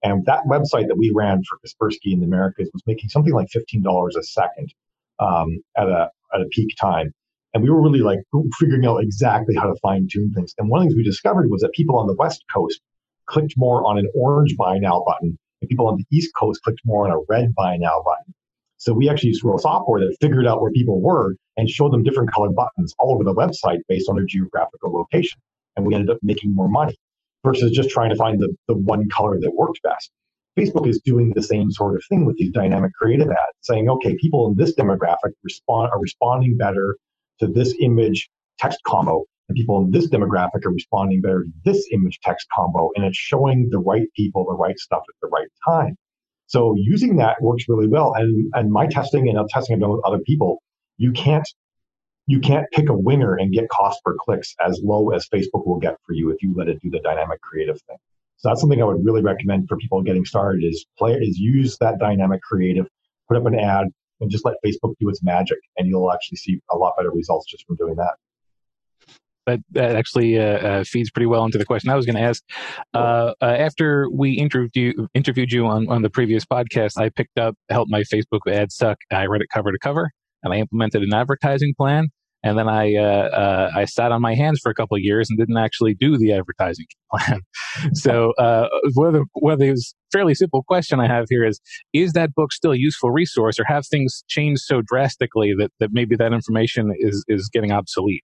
D: and that website that we ran for Kaspersky in the Americas was making something like $15 a second um, at a at a peak time. And we were really like figuring out exactly how to fine tune things. And one of the things we discovered was that people on the West Coast clicked more on an orange buy now button, and people on the East Coast clicked more on a red buy now button. So we actually used real software that figured out where people were and showed them different colored buttons all over the website based on their geographical location. And we ended up making more money versus just trying to find the, the one color that worked best. Facebook is doing the same sort of thing with these dynamic creative ads, saying, okay, people in this demographic respond are responding better to this image text combo and people in this demographic are responding better to this image text combo, and it's showing the right people the right stuff at the right time. So using that works really well. And and my testing and testing I've done with other people, you can't you can't pick a winner and get cost per clicks as low as Facebook will get for you if you let it do the dynamic creative thing. So that's something I would really recommend for people getting started is play is use that dynamic creative, put up an ad, and just let Facebook do its magic, and you'll actually see a lot better results just from doing that
C: that, that actually uh, uh, feeds pretty well into the question I was going to ask. Uh, uh, after we interviewed you, interviewed you on, on the previous podcast, I picked up helped my Facebook ad suck. I read it cover to cover, and I implemented an advertising plan. And then I uh, uh, I sat on my hands for a couple of years and didn't actually do the advertising plan. so whether whether it's fairly simple question I have here is: Is that book still a useful resource, or have things changed so drastically that, that maybe that information is is getting obsolete?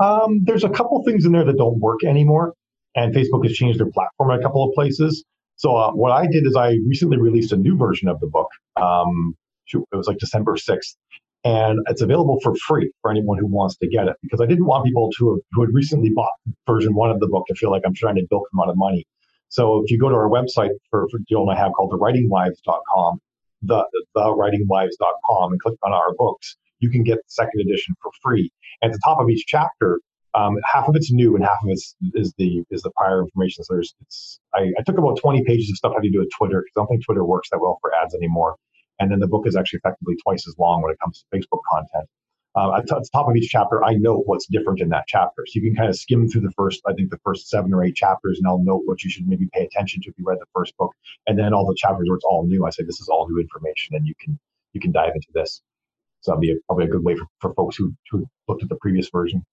D: Um, there's a couple things in there that don't work anymore, and Facebook has changed their platform in a couple of places. So uh, what I did is I recently released a new version of the book. Um, it was like December 6th, and it's available for free for anyone who wants to get it because I didn't want people to have, who had recently bought version one of the book to feel like I'm trying to bilk them out of money. So if you go to our website for, for deal I have called thewritingwives.com, the, thewritingwives.com and click on our books, you can get the second edition for free. At the top of each chapter, um, half of it's new and half of it is the is the prior information. So there's it's I, I took about 20 pages of stuff I had to do with Twitter because I don't think Twitter works that well for ads anymore. And then the book is actually effectively twice as long when it comes to Facebook content. Uh, at, t- at the top of each chapter, I note what's different in that chapter. So you can kind of skim through the first, I think the first seven or eight chapters, and I'll note what you should maybe pay attention to if you read the first book. And then all the chapters where it's all new, I say this is all new information, and you can you can dive into this. So that'd be a, probably a good way for, for folks who, who looked at the previous version.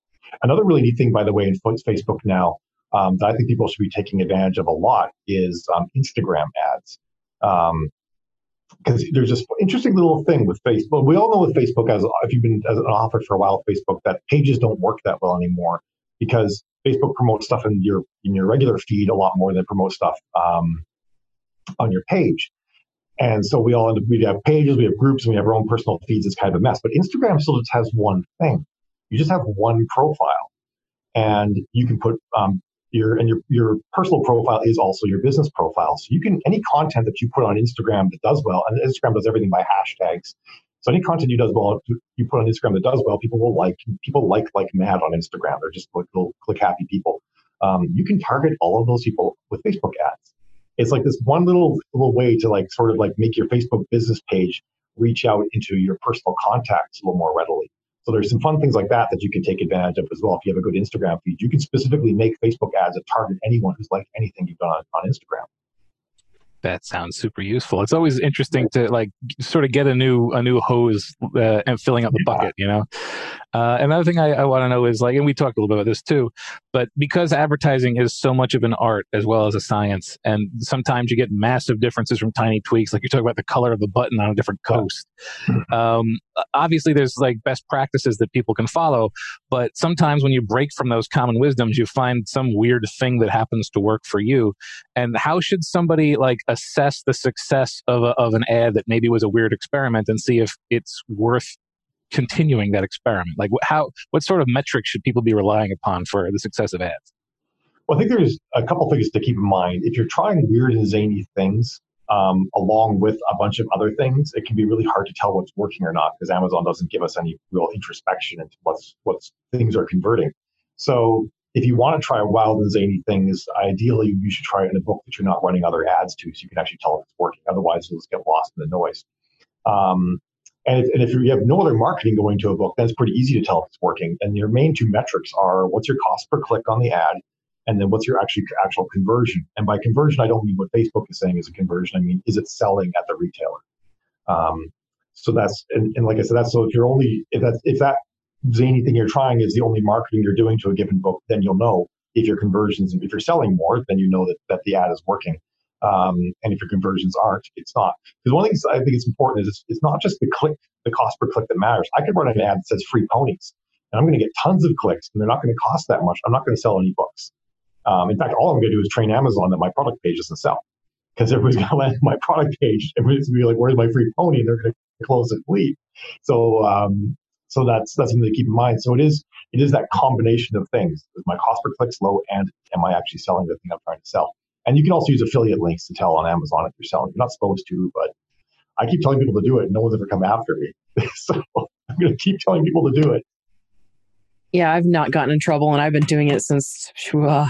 D: Another really neat thing, by the way, in Facebook now um, that I think people should be taking advantage of a lot is um, Instagram ads. Because um, there's this interesting little thing with Facebook. We all know with Facebook, as if you've been as an author for a while Facebook, that pages don't work that well anymore because Facebook promotes stuff in your in your regular feed a lot more than promotes stuff um, on your page. And so we all end up, we have pages, we have groups, and we have our own personal feeds. It's kind of a mess. But Instagram still just has one thing. You just have one profile, and you can put um, your and your your personal profile is also your business profile. So you can any content that you put on Instagram that does well, and Instagram does everything by hashtags. So any content you does well, you put on Instagram that does well, people will like. People like like mad on Instagram. They're just little click happy people. Um, you can target all of those people with Facebook ads it's like this one little little way to like sort of like make your Facebook business page reach out into your personal contacts a little more readily. So there's some fun things like that that you can take advantage of as well. If you have a good Instagram feed, you can specifically make Facebook ads that target anyone who's liked anything you've done on, on Instagram
C: that sounds super useful. It's always interesting to like sort of get a new a new hose uh, and filling up the bucket, you know. Uh, another thing I, I want to know is like, and we talked a little bit about this too, but because advertising is so much of an art as well as a science, and sometimes you get massive differences from tiny tweaks, like you talk about the color of the button on a different coast. Um, obviously, there's like best practices that people can follow, but sometimes when you break from those common wisdoms, you find some weird thing that happens to work for you. And how should somebody like assess the success of, a, of an ad that maybe was a weird experiment and see if it's worth continuing that experiment? Like how, what sort of metrics should people be relying upon for the success of ads?
D: Well, I think there's a couple things to keep in mind. If you're trying weird and zany things, um, along with a bunch of other things, it can be really hard to tell what's working or not because Amazon doesn't give us any real introspection into what's what's things are converting. So if you want to try wild and zany things, ideally you should try it in a book that you're not running other ads to, so you can actually tell if it's working. Otherwise, you'll just get lost in the noise. Um, and, if, and if you have no other marketing going to a book, then it's pretty easy to tell if it's working. And your main two metrics are what's your cost per click on the ad, and then what's your actual actual conversion. And by conversion, I don't mean what Facebook is saying is a conversion. I mean, is it selling at the retailer? Um, so that's and, and like I said, that's so if you're only if that if that zany thing you're trying is the only marketing you're doing to a given book, then you'll know if your conversions if you're selling more, then you know that, that the ad is working. Um, and if your conversions aren't, it's not. Because one thing I think it's important is it's, it's, not just the click, the cost per click that matters. I could run an ad that says free ponies, and I'm going to get tons of clicks, and they're not going to cost that much. I'm not going to sell any books. Um, in fact, all I'm going to do is train Amazon that my product page doesn't sell, because everybody's going to land my product page. Everybody's going to be like, "Where's my free pony?" And they're going to close and leave. So, um, so that's that's something to keep in mind. So it is it is that combination of things. Is my cost per click low, and am I actually selling the thing I'm trying to sell? And you can also use affiliate links to tell on Amazon if you're selling. You're not supposed to, but I keep telling people to do it. No one's ever come after me. so I'm going to keep telling people to do it.
B: Yeah, I've not gotten in trouble, and I've been doing it since uh,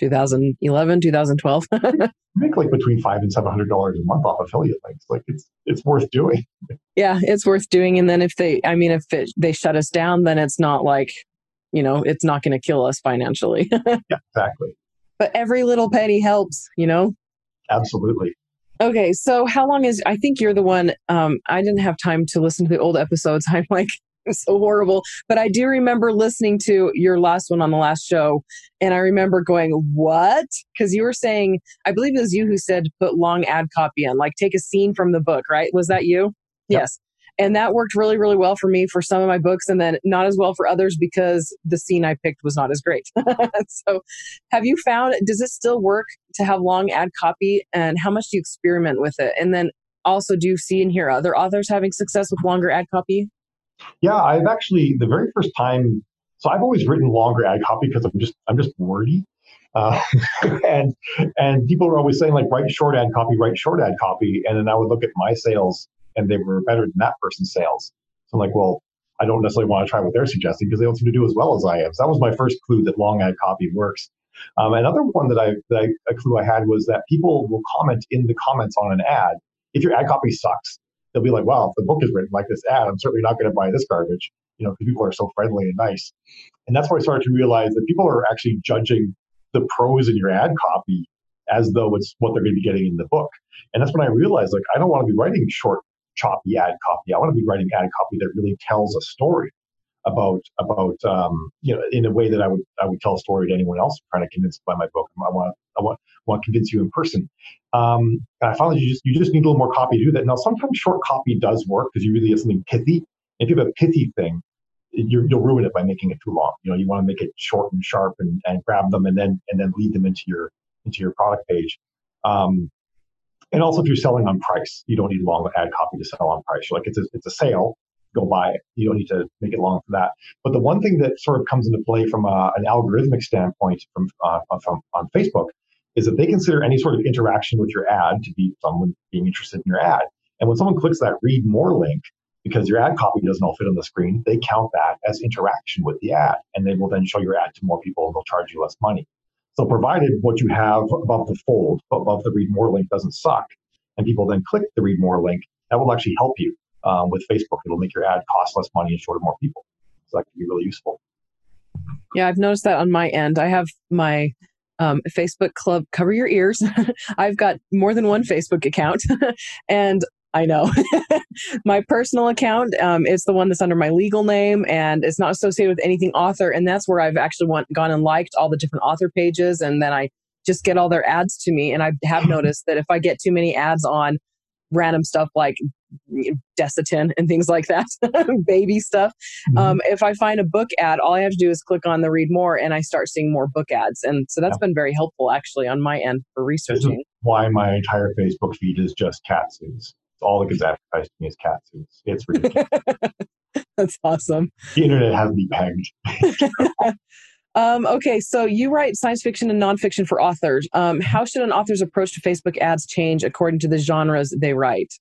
B: 2011, 2012.
D: make like between five and seven hundred dollars a month off affiliate links. Like it's it's worth doing.
B: Yeah, it's worth doing. And then if they, I mean, if it, they shut us down, then it's not like, you know, it's not going to kill us financially.
D: yeah, exactly
B: but every little penny helps, you know?
D: Absolutely.
B: Okay, so how long is I think you're the one um I didn't have time to listen to the old episodes. I'm like so horrible, but I do remember listening to your last one on the last show and I remember going, "What?" cuz you were saying I believe it was you who said put long ad copy in, like take a scene from the book, right? Was that you? Yep. Yes and that worked really really well for me for some of my books and then not as well for others because the scene i picked was not as great so have you found does it still work to have long ad copy and how much do you experiment with it and then also do you see and hear other authors having success with longer ad copy
D: yeah i've actually the very first time so i've always written longer ad copy because i'm just i'm just wordy uh, and and people are always saying like write short ad copy write short ad copy and then i would look at my sales and they were better than that person's sales. So I'm like, well, I don't necessarily want to try what they're suggesting because they don't seem to do as well as I am. So that was my first clue that long ad copy works. Um, another one that I, that I, a clue I had was that people will comment in the comments on an ad. If your ad copy sucks, they'll be like, wow, if the book is written like this ad, I'm certainly not going to buy this garbage, you know, because people are so friendly and nice. And that's where I started to realize that people are actually judging the prose in your ad copy as though it's what they're going to be getting in the book. And that's when I realized, like, I don't want to be writing short choppy ad copy. I want to be writing ad copy that really tells a story about about um, you know in a way that I would I would tell a story to anyone else trying to convince by my book. I want I want want to convince you in person. Um, and I found that you just you just need a little more copy to do that. Now sometimes short copy does work because you really have something pithy. If you have a pithy thing, you will ruin it by making it too long. You know you want to make it short and sharp and, and grab them and then and then lead them into your into your product page. Um, and also, if you're selling on price, you don't need long ad copy to sell on price. You're like it's a, it's a sale, go buy it. You don't need to make it long for that. But the one thing that sort of comes into play from a, uh, an algorithmic standpoint from, uh, from on Facebook is that they consider any sort of interaction with your ad to be someone being interested in your ad. And when someone clicks that read more link, because your ad copy doesn't all fit on the screen, they count that as interaction with the ad. And they will then show your ad to more people and they'll charge you less money. So provided what you have above the fold, above the read more link doesn't suck, and people then click the read more link, that will actually help you um, with Facebook. It'll make your ad cost less money and show to more people. So that can be really useful.
B: Yeah, I've noticed that on my end. I have my um, Facebook club, cover your ears. I've got more than one Facebook account, and I know. my personal account um, is the one that's under my legal name and it's not associated with anything author. And that's where I've actually went, gone and liked all the different author pages. And then I just get all their ads to me. And I have noticed that if I get too many ads on random stuff like Desitin and things like that, baby stuff, mm-hmm. um, if I find a book ad, all I have to do is click on the read more and I start seeing more book ads. And so that's yeah. been very helpful actually on my end for researching.
D: why my entire Facebook feed is just cat suits all that gets advertised to me is cat suits. It's ridiculous.
B: That's awesome.
D: The internet has me pegged.
B: Um, okay, so you write science fiction and nonfiction for authors. Um, how should an author's approach to Facebook ads change according to the genres they write?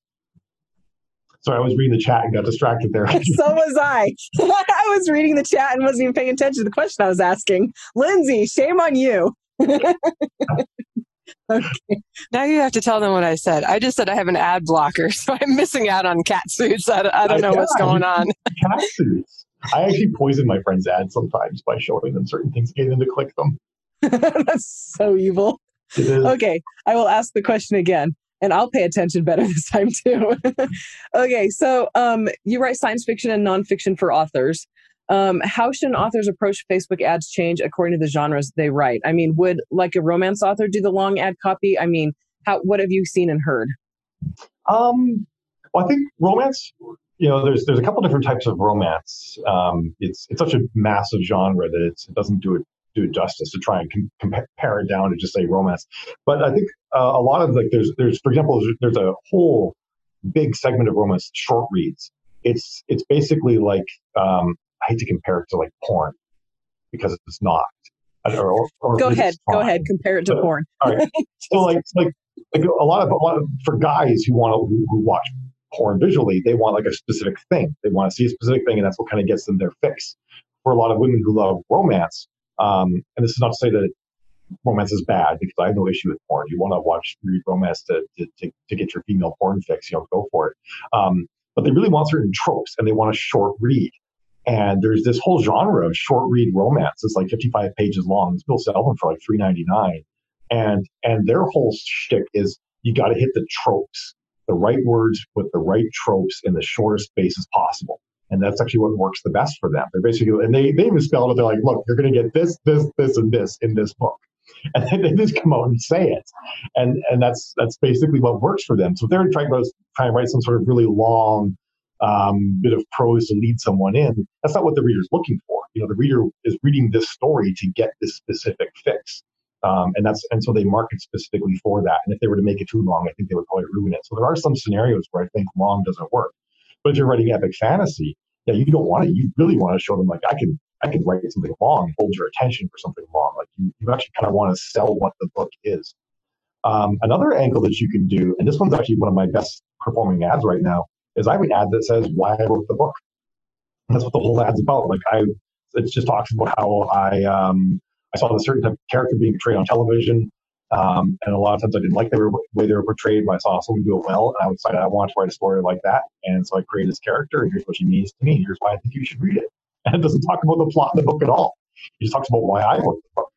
D: Sorry, I was reading the chat and got distracted there.
B: so was I. I was reading the chat and wasn't even paying attention to the question I was asking. Lindsay, shame on you.
A: okay. Now you have to tell them what I said. I just said I have an ad blocker, so I'm missing out on cat suits. I, I don't know what's going on.
D: Cat suits. I actually poison my friends' ads sometimes by showing them certain things, getting them to click them.
B: That's so evil. Okay, I will ask the question again and I'll pay attention better this time too. okay, so um, you write science fiction and nonfiction for authors. Um, how should author's approach Facebook ads change according to the genres they write? I mean, would like a romance author do the long ad copy? I mean, how what have you seen and heard?
D: Um, well, I think romance. You know, there's there's a couple different types of romance. Um, it's it's such a massive genre that it doesn't do it do it justice to try and com- compare it down to just say romance. But I think uh, a lot of like there's there's for example there's, there's a whole big segment of romance short reads. It's it's basically like um, I hate to compare it to like porn because it's not.
B: Or, or, or go ahead, go ahead, compare it to so, porn.
D: all right. So like like like a lot of a lot of for guys who want to who, who watch porn visually, they want like a specific thing. They want to see a specific thing, and that's what kind of gets them their fix. For a lot of women who love romance, um, and this is not to say that romance is bad because I have no issue with porn. You want to watch read romance to, to, to, to, get your female porn fix, you know, go for it. Um, but they really want certain tropes and they want a short read. And there's this whole genre of short read romance. It's like 55 pages long. It's sell them for like 3.99, and and their whole shtick is you got to hit the tropes, the right words with the right tropes in the shortest spaces possible. And that's actually what works the best for them. They're basically, and they, they even spell it, they're like, look, you're going to get this, this, this, and this in this book. And then they just come out and say it. And, and that's, that's basically what works for them. So if they're trying to, trying to write some sort of really long um, bit of prose to lead someone in, that's not what the reader's looking for. You know, the reader is reading this story to get this specific fix. Um, and that's and so they market specifically for that. And if they were to make it too long, I think they would probably ruin it. So there are some scenarios where I think long doesn't work. But if you're writing epic fantasy, yeah, you don't want to. You really want to show them like I can I can write something long, hold your attention for something long. Like you, you actually kind of want to sell what the book is. Um, another angle that you can do, and this one's actually one of my best performing ads right now, is I have an ad that says why I wrote the book. And that's what the whole ad's about. Like I, it just talks about how I um, I saw a certain type of character being portrayed on television. Um, and a lot of times I didn't like the way they were portrayed, but I saw someone do it well, and I decided I wanted to write a story like that. And so I created this character, and here's what she means to me. Here's why I think you should read it. And it doesn't talk about the plot in the book at all. It just talks about why I wrote the book.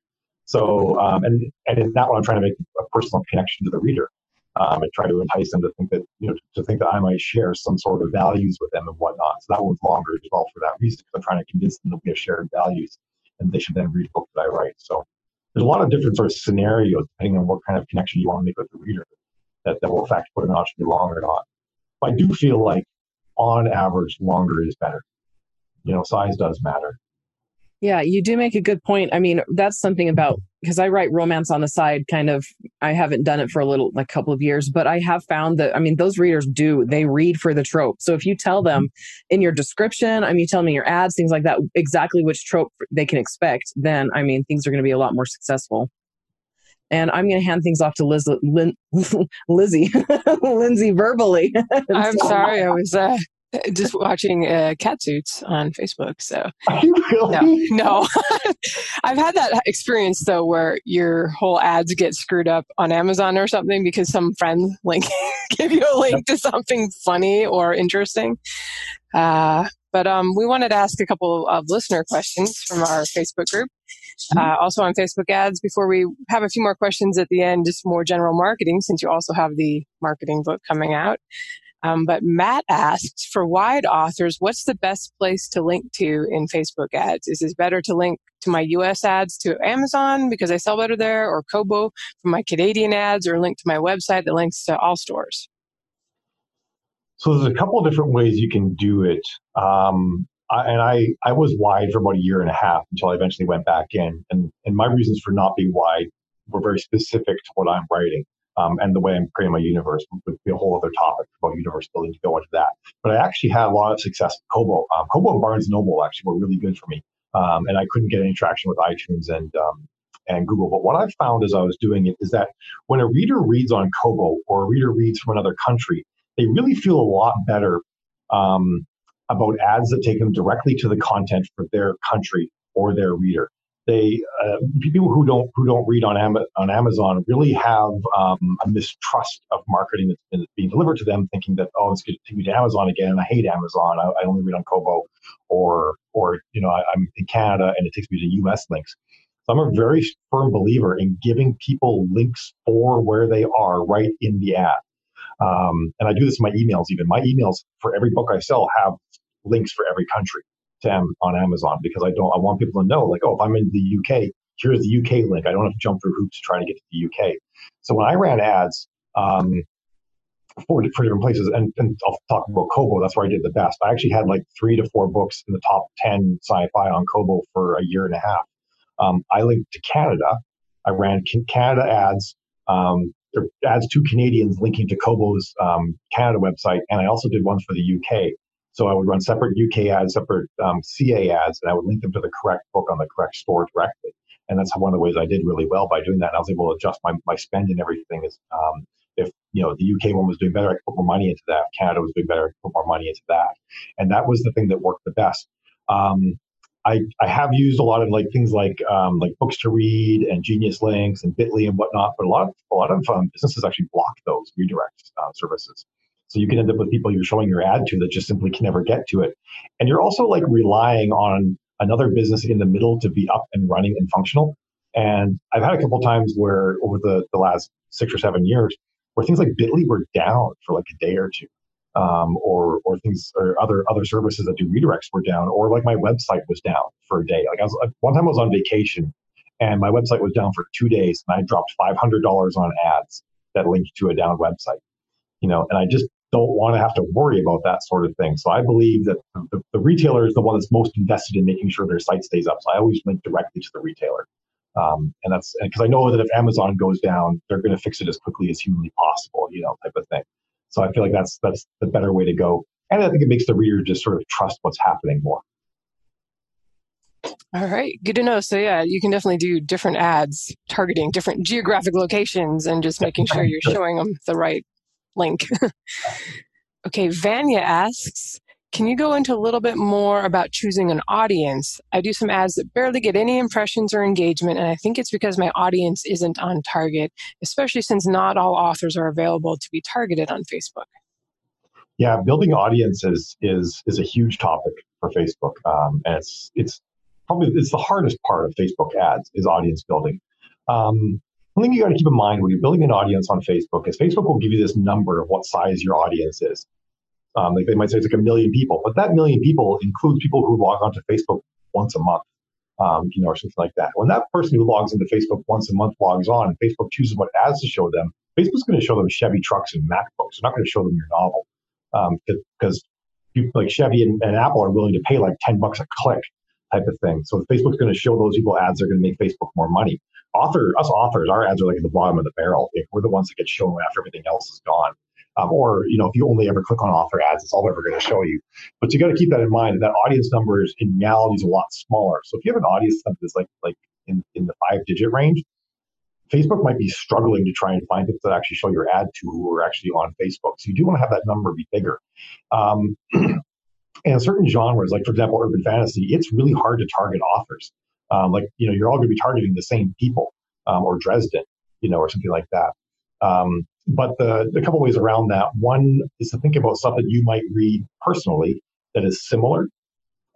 D: So, um, and and in that one, I'm trying to make a personal connection to the reader. Um, and try to entice them to think that you know to think that I might share some sort of values with them and whatnot. So that one's longer as well for that reason I'm trying to convince them that we have shared values and they should then read the book that I write. So there's a lot of different sort of scenarios depending on what kind of connection you want to make with the reader that, that will affect whether or not it should be long or not. But I do feel like on average, longer is better. You know, size does matter.
B: Yeah, you do make a good point. I mean, that's something about because I write romance on the side, kind of. I haven't done it for a little, like a couple of years, but I have found that, I mean, those readers do, they read for the trope. So if you tell them in your description, I mean, you tell me in your ads, things like that, exactly which trope they can expect, then, I mean, things are going to be a lot more successful. And I'm going to hand things off to Liz, Lin, Lizzie, Lindsay verbally.
A: I'm sorry, I was uh, just watching uh, cat suits on Facebook. So
D: really?
A: no, no. I've had that experience though, where your whole ads get screwed up on Amazon or something because some friend link give you a link to something funny or interesting. Uh, but um, we wanted to ask a couple of listener questions from our Facebook group. Mm-hmm. Uh, also on Facebook ads. Before we have a few more questions at the end, just more general marketing, since you also have the marketing book coming out. Um, but Matt asks for wide authors, what's the best place to link to in Facebook ads? Is it better to link to my US ads to Amazon because I sell better there, or Kobo for my Canadian ads, or link to my website that links to all stores?
D: So there's a couple of different ways you can do it. Um, I, and I, I was wide for about a year and a half until I eventually went back in. And, and my reasons for not being wide were very specific to what I'm writing um, and the way I'm creating my universe would be a whole other topic about universe building to go into that. But I actually had a lot of success with Kobo. Um, Kobo and Barnes Noble actually were really good for me. um, and I couldn't get any traction with iTunes and um, and Google. But what I found as I was doing it is that when a reader reads on Kobo or a reader reads from another country, they really feel a lot better um, about ads that take them directly to the content for their country or their reader. They uh, people who don't who don't read on Am- on Amazon really have um, a mistrust of marketing that's been being delivered to them, thinking that oh, it's going to take me to Amazon again. I hate Amazon. I, I only read on Kobo, or or you know I, I'm in Canada and it takes me to U.S. links. So I'm a very firm believer in giving people links for where they are right in the ad. Um, and I do this in my emails even. My emails for every book I sell have links for every country to on Amazon because I don't, I want people to know like, oh, if I'm in the UK, here's the UK link. I don't have to jump through hoops to try to get to the UK. So when I ran ads, um, for, for different places, and, and I'll talk about Kobo. That's where I did the best. I actually had like three to four books in the top 10 sci-fi on Kobo for a year and a half. Um, I linked to Canada. I ran Canada ads, um, ads to Canadians linking to Kobo's um, Canada website, and I also did ones for the UK. So I would run separate UK ads, separate um, CA ads, and I would link them to the correct book on the correct store directly. And that's one of the ways I did really well by doing that. And I was able to adjust my, my spend and everything. Is um, if you know the UK one was doing better, I could put more money into that. Canada was doing better, I could put more money into that. And that was the thing that worked the best. Um, I, I have used a lot of like things like um, like Books2Read and Genius Links and Bitly and whatnot, but a lot of a lot of um, businesses actually block those redirect uh, services. So you can end up with people you're showing your ad to that just simply can never get to it, and you're also like relying on another business in the middle to be up and running and functional. And I've had a couple times where over the the last six or seven years where things like Bitly were down for like a day or two um, or or things or other other services that do redirects were down, or like my website was down for a day. Like I was one time I was on vacation and my website was down for two days, and I dropped five hundred dollars on ads that linked to a down website. You know, and I just don't want to have to worry about that sort of thing. So I believe that the, the retailer is the one that's most invested in making sure their site stays up. So I always link directly to the retailer. Um, and that's because I know that if Amazon goes down, they're going to fix it as quickly as humanly possible, you know, type of thing. So I feel like that's that's the better way to go. And I think it makes the reader just sort of trust what's happening more.
A: All right, good to know. So yeah, you can definitely do different ads targeting different geographic locations and just making sure you're showing them the right link. okay, Vanya asks, can you go into a little bit more about choosing an audience? I do some ads that barely get any impressions or engagement, and I think it's because my audience isn't on target, especially since not all authors are available to be targeted on Facebook.
D: Yeah, building audiences is is a huge topic for Facebook, um, and it's it's probably it's the hardest part of Facebook ads is audience building. Um, one thing you got to keep in mind when you're building an audience on Facebook is Facebook will give you this number of what size your audience is. Um, like they might say it's like a million people, but that million people includes people who log onto Facebook once a month, um, you know, or something like that. When that person who logs into Facebook once a month logs on and Facebook chooses what ads to show them, Facebook's going to show them Chevy trucks and MacBooks. They're not going to show them your novel because um, like Chevy and, and, Apple are willing to pay like 10 bucks a click type of thing. So Facebook's going to show those people ads, they're going to make Facebook more money. Author, us authors, our ads are like at the bottom of the barrel. We're the ones that get shown after everything else is gone. Um, or you know if you only ever click on author ads it's all ever going to show you but you got to keep that in mind that audience numbers in reality is a lot smaller so if you have an audience that's like like in, in the five digit range facebook might be struggling to try and find people that actually show your ad to who are actually on facebook so you do want to have that number be bigger um, and certain genres like for example urban fantasy it's really hard to target authors um, like you know you're all going to be targeting the same people um, or dresden you know or something like that um, but the, the couple ways around that one is to think about stuff that you might read personally that is similar,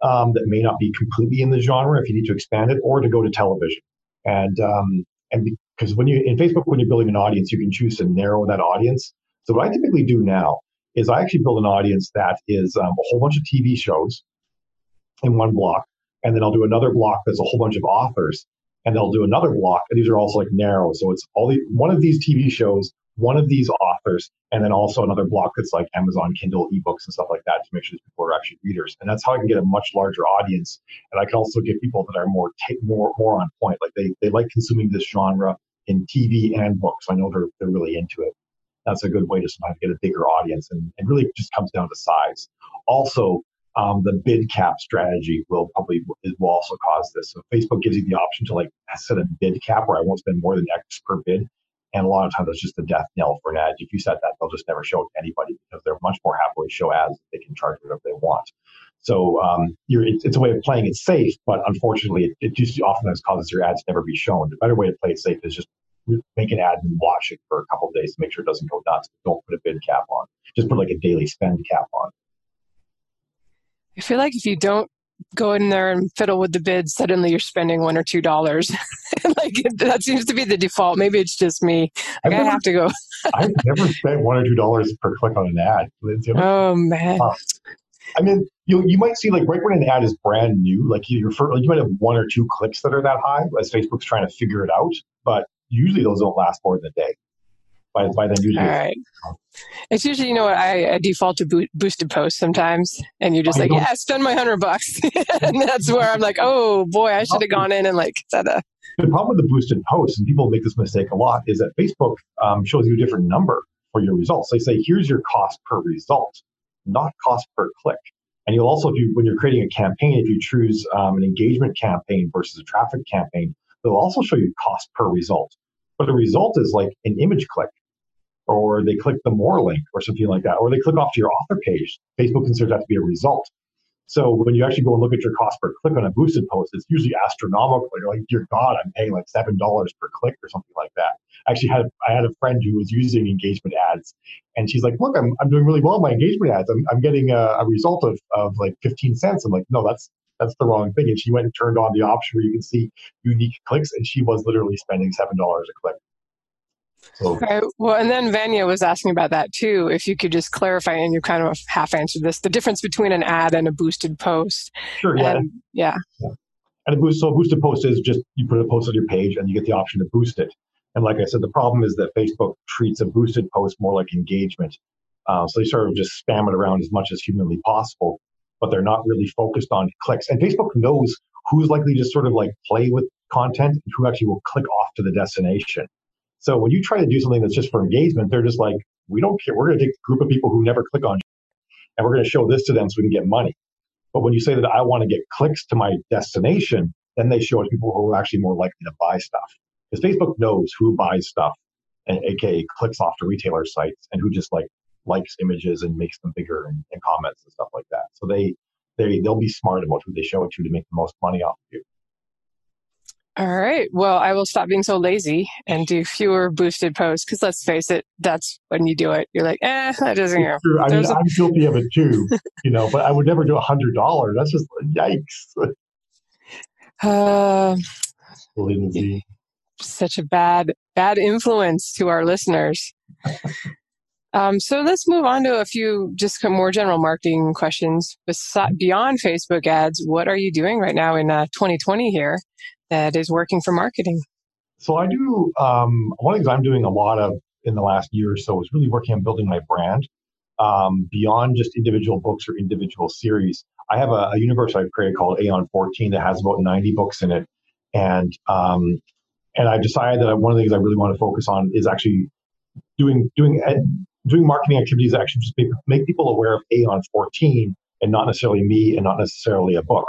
D: um, that may not be completely in the genre if you need to expand it, or to go to television. And um, and because when you in Facebook, when you're building an audience, you can choose to narrow that audience. So what I typically do now is I actually build an audience that is um, a whole bunch of TV shows in one block, and then I'll do another block that's a whole bunch of authors, and they'll do another block. And these are also like narrow, so it's all the one of these TV shows one of these authors, and then also another block that's like Amazon Kindle ebooks and stuff like that to make sure people are actually readers. And that's how I can get a much larger audience. And I can also get people that are more t- more more on point. Like they they like consuming this genre in TV and books. I know they're they're really into it. That's a good way to sometimes get a bigger audience, and, and really just comes down to size. Also, um, the bid cap strategy will probably will also cause this. So Facebook gives you the option to like set a bid cap where I won't spend more than X per bid. And a lot of times it's just a death knell for an ad. If you set that, they'll just never show it to anybody because they're much more happily show ads. They can charge whatever they want. So um, it's, it's, a way of playing it safe, but unfortunately, it, it just often causes your ads to never be shown. The better way to play it safe is just make an ad and watch it for a couple of days to make sure it doesn't go nuts. Don't put a bid cap on. Just put like a daily spend cap on.
A: I feel like if you don't go in there and fiddle with the bids, suddenly you're spending one or two dollars. like that seems to be the default. Maybe it's just me. Like I have to go.
D: I've never spent one or two dollars per click on an ad.
A: Oh man.
D: I mean, you you might see like right when an ad is brand new, like you refer, like you might have one or two clicks that are that high as Facebook's trying to figure it out. But usually those don't last more than a day by, by then usually.
A: All right. It's usually, you know what, I, I default to bo- boosted posts sometimes. And you're just I like, yeah, spend my hundred bucks. and that's where I'm like, oh boy, I should have gone in and like said a.
D: The problem with the boosted posts, and people make this mistake a lot, is that Facebook um, shows you a different number for your results. They say, here's your cost per result, not cost per click. And you'll also, if you, when you're creating a campaign, if you choose um, an engagement campaign versus a traffic campaign, they'll also show you cost per result. But the result is like an image click or they click the more link or something like that, or they click off to your author page. Facebook considers that to be a result. So when you actually go and look at your cost per click on a boosted post, it's usually astronomical. You're like, dear God, I'm paying like seven dollars per click or something like that. I actually had I had a friend who was using engagement ads, and she's like, look, I'm, I'm doing really well in my engagement ads. I'm, I'm getting a, a result of, of like 15 cents. I'm like, no, that's that's the wrong thing. And she went and turned on the option where you can see unique clicks, and she was literally spending seven dollars a click.
A: So, Well, and then Vanya was asking about that too. If you could just clarify, and you kind of half answered this, the difference between an ad and a boosted post.
D: Sure. Yeah. And,
A: yeah. yeah.
D: And a boost, so a boosted post is just you put a post on your page and you get the option to boost it. And like I said, the problem is that Facebook treats a boosted post more like engagement. Uh, so they sort of just spam it around as much as humanly possible, but they're not really focused on clicks. And Facebook knows who's likely to sort of like play with content and who actually will click off to the destination. So when you try to do something that's just for engagement, they're just like, we don't care. We're going to take a group of people who never click on and we're going to show this to them so we can get money. But when you say that I want to get clicks to my destination, then they show it to people who are actually more likely to buy stuff. Because Facebook knows who buys stuff, and aka clicks off to retailer sites, and who just like likes images and makes them bigger and, and comments and stuff like that. So they they they'll be smart about who they show it to to make the most money off of you.
A: All right. Well, I will stop being so lazy and do fewer boosted posts because let's face it, that's when you do it. You're like, eh, that doesn't
D: go. I mean, a- I'm guilty of it too, you know, but I would never do a hundred dollars. That's just yikes.
A: Uh, such a bad, bad influence to our listeners. Um, so let's move on to a few just more general marketing questions. Beyond Facebook ads, what are you doing right now in uh, 2020 here that is working for marketing?
D: So I do um, one of the things I'm doing a lot of in the last year or so is really working on building my brand um, beyond just individual books or individual series. I have a, a universe I've created called Aeon 14 that has about 90 books in it, and um, and I decided that one of the things I really want to focus on is actually doing doing doing marketing activities that actually just make, make people aware of Aeon 14 and not necessarily me and not necessarily a book.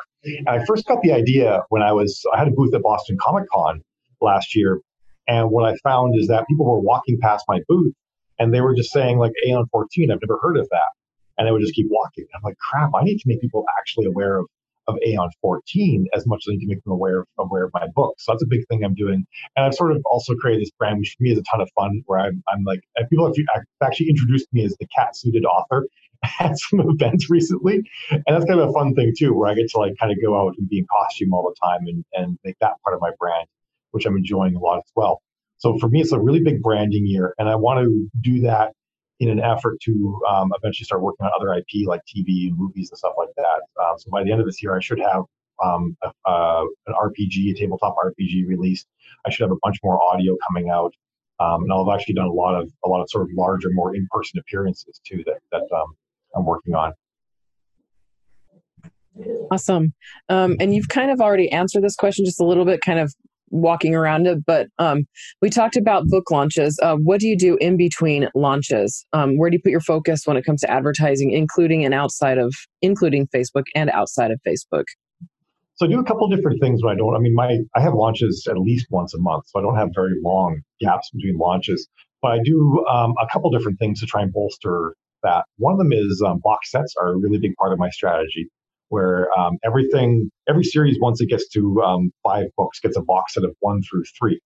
D: I first got the idea when I was, I had a booth at Boston Comic Con last year. And what I found is that people were walking past my booth and they were just saying, like, Aeon 14, I've never heard of that. And they would just keep walking. I'm like, crap, I need to make people actually aware of, of Aeon 14 as much as I need to make them aware of, aware of my book. So that's a big thing I'm doing. And I've sort of also created this brand, which for me is a ton of fun, where I'm, I'm like, people have actually introduced me as the cat suited author. at some events recently. And that's kind of a fun thing too, where I get to like kind of go out and be in costume all the time and, and make that part of my brand, which I'm enjoying a lot as well. So for me, it's a really big branding year. And I want to do that in an effort to um, eventually start working on other IP like TV and movies and stuff like that. Um, so by the end of this year, I should have um, a, a, an RPG, a tabletop RPG released. I should have a bunch more audio coming out. Um, and I've actually done a lot of a lot of sort of larger, more in-person appearances too that that um, I'm working on.
B: Awesome. Um, and you've kind of already answered this question just a little bit, kind of walking around it. But um, we talked about book launches. Uh, what do you do in between launches? Um, where do you put your focus when it comes to advertising, including and outside of, including Facebook and outside of Facebook?
D: So I do a couple different things when I don't. I mean, my I have launches at least once a month, so I don't have very long gaps between launches. But I do um, a couple different things to try and bolster that. One of them is um, box sets are a really big part of my strategy where um, everything, every series, once it gets to um, five books, gets a box set of one through three.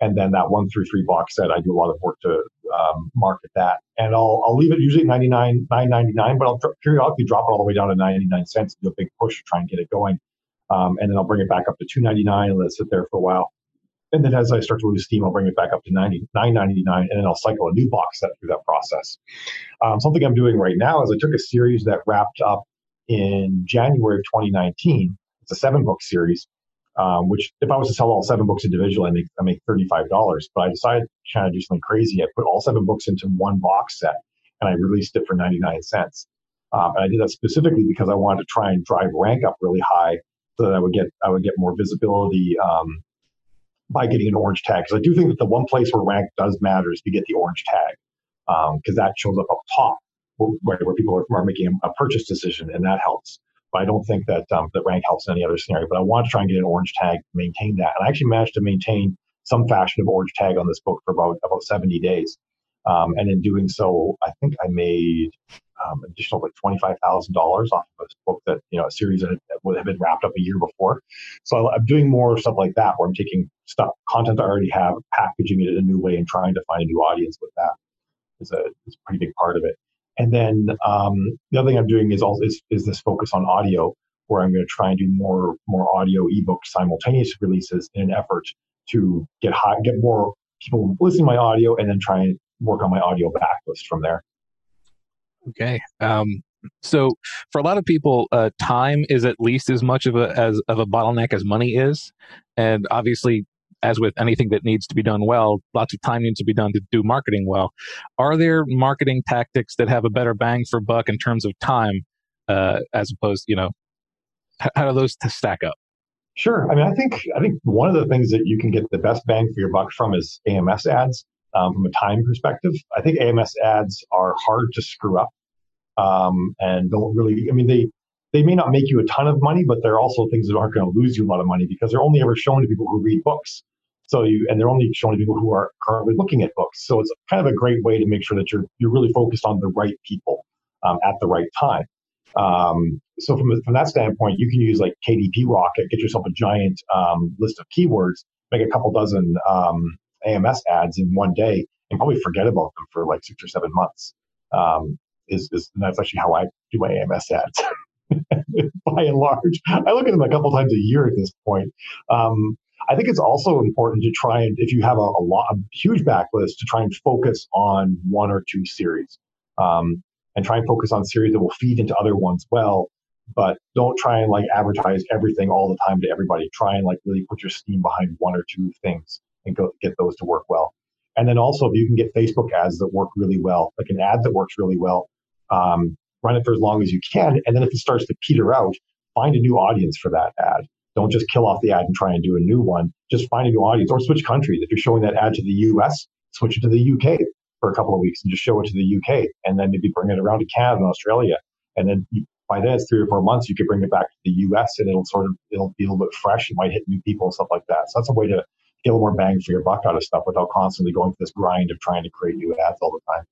D: And then that one through three box set, I do a lot of work to um, market that. And I'll, I'll leave it usually at 99, 9.99, but I'll periodically drop it all the way down to 99 cents, do a big push to try and get it going. Um, and then I'll bring it back up to 2.99 and let it sit there for a while. And then as I start to lose steam, I'll bring it back up to 99 and then I'll cycle a new box set through that process. Um, something I'm doing right now is I took a series that wrapped up in January of 2019. It's a seven book series, um, which if I was to sell all seven books individually, I make I make thirty five dollars. But I decided to kind of do something crazy. I put all seven books into one box set, and I released it for ninety nine cents. Um, and I did that specifically because I wanted to try and drive rank up really high, so that I would get I would get more visibility um, by getting an orange tag. Because I do think that the one place where rank does matter is to get the orange tag, because um, that shows up up top where, where people are, are, making a purchase decision, and that helps. But I don't think that um, that rank helps in any other scenario. But I want to try and get an orange tag, maintain that, and I actually managed to maintain some fashion of orange tag on this book for about about 70 days. Um, and in doing so, I think I made um, additional like twenty five thousand dollars off of a book that you know a series that would have been wrapped up a year before. So I'm doing more stuff like that, where I'm taking stuff content I already have, packaging it in a new way, and trying to find a new audience with that. Is a is a pretty big part of it. And then um, the other thing I'm doing is also is, is this focus on audio, where I'm going to try and do more more audio ebook simultaneous releases in an effort to get high, get more people listening to my audio, and then try and work on my audio backlist from there.
C: Okay. Um, so for a lot of people, uh, time is at least as much of a as of a bottleneck as money is, and obviously as with anything that needs to be done well, lots of time needs to be done to do marketing well. Are there marketing tactics that have a better bang for buck in terms of time, uh, as opposed, you know, how do those stack up?
D: Sure. I mean, I think I think one of the things that you can get the best bang for your buck from is AMS ads. Um, from a time perspective, I think AMS ads are hard to screw up, um, and don't really. I mean, they they may not make you a ton of money, but they're also things that aren't going to lose you a lot of money because they're only ever shown to people who read books. So you, and they're only showing people who are currently looking at books. So it's kind of a great way to make sure that you're, you're really focused on the right people um, at the right time. Um, so from, from that standpoint, you can use like KDP Rocket, get yourself a giant um, list of keywords, make a couple dozen um, AMS ads in one day, and probably forget about them for like six or seven months. Um, is, is that's actually how I do my AMS ads. by and large, I look at them a couple times a year at this point. I think it's also important to try and, if you have a, a lot, a huge backlist, to try and focus on one or two series, um, and try and focus on series that will feed into other ones well. But don't try and like advertise everything all the time to everybody. Try and like really put your steam behind one or two things and go get those to work well. And then also, if you can get Facebook ads that work really well, like an ad that works really well, um, run it for as long as you can. And then if it starts to peter out, find a new audience for that ad. Don't just kill off the ad and try and do a new one. Just find a new audience or switch countries. If you're showing that ad to the US, switch it to the UK for a couple of weeks and just show it to the UK and then maybe bring it around to Canada and Australia. And then by then it's three or four months, you could bring it back to the US and it'll sort of, it'll be a little bit fresh. It might hit new people and stuff like that. So that's a way to get a little more bang for your buck out of stuff without constantly going through this grind of trying to create new ads all the time.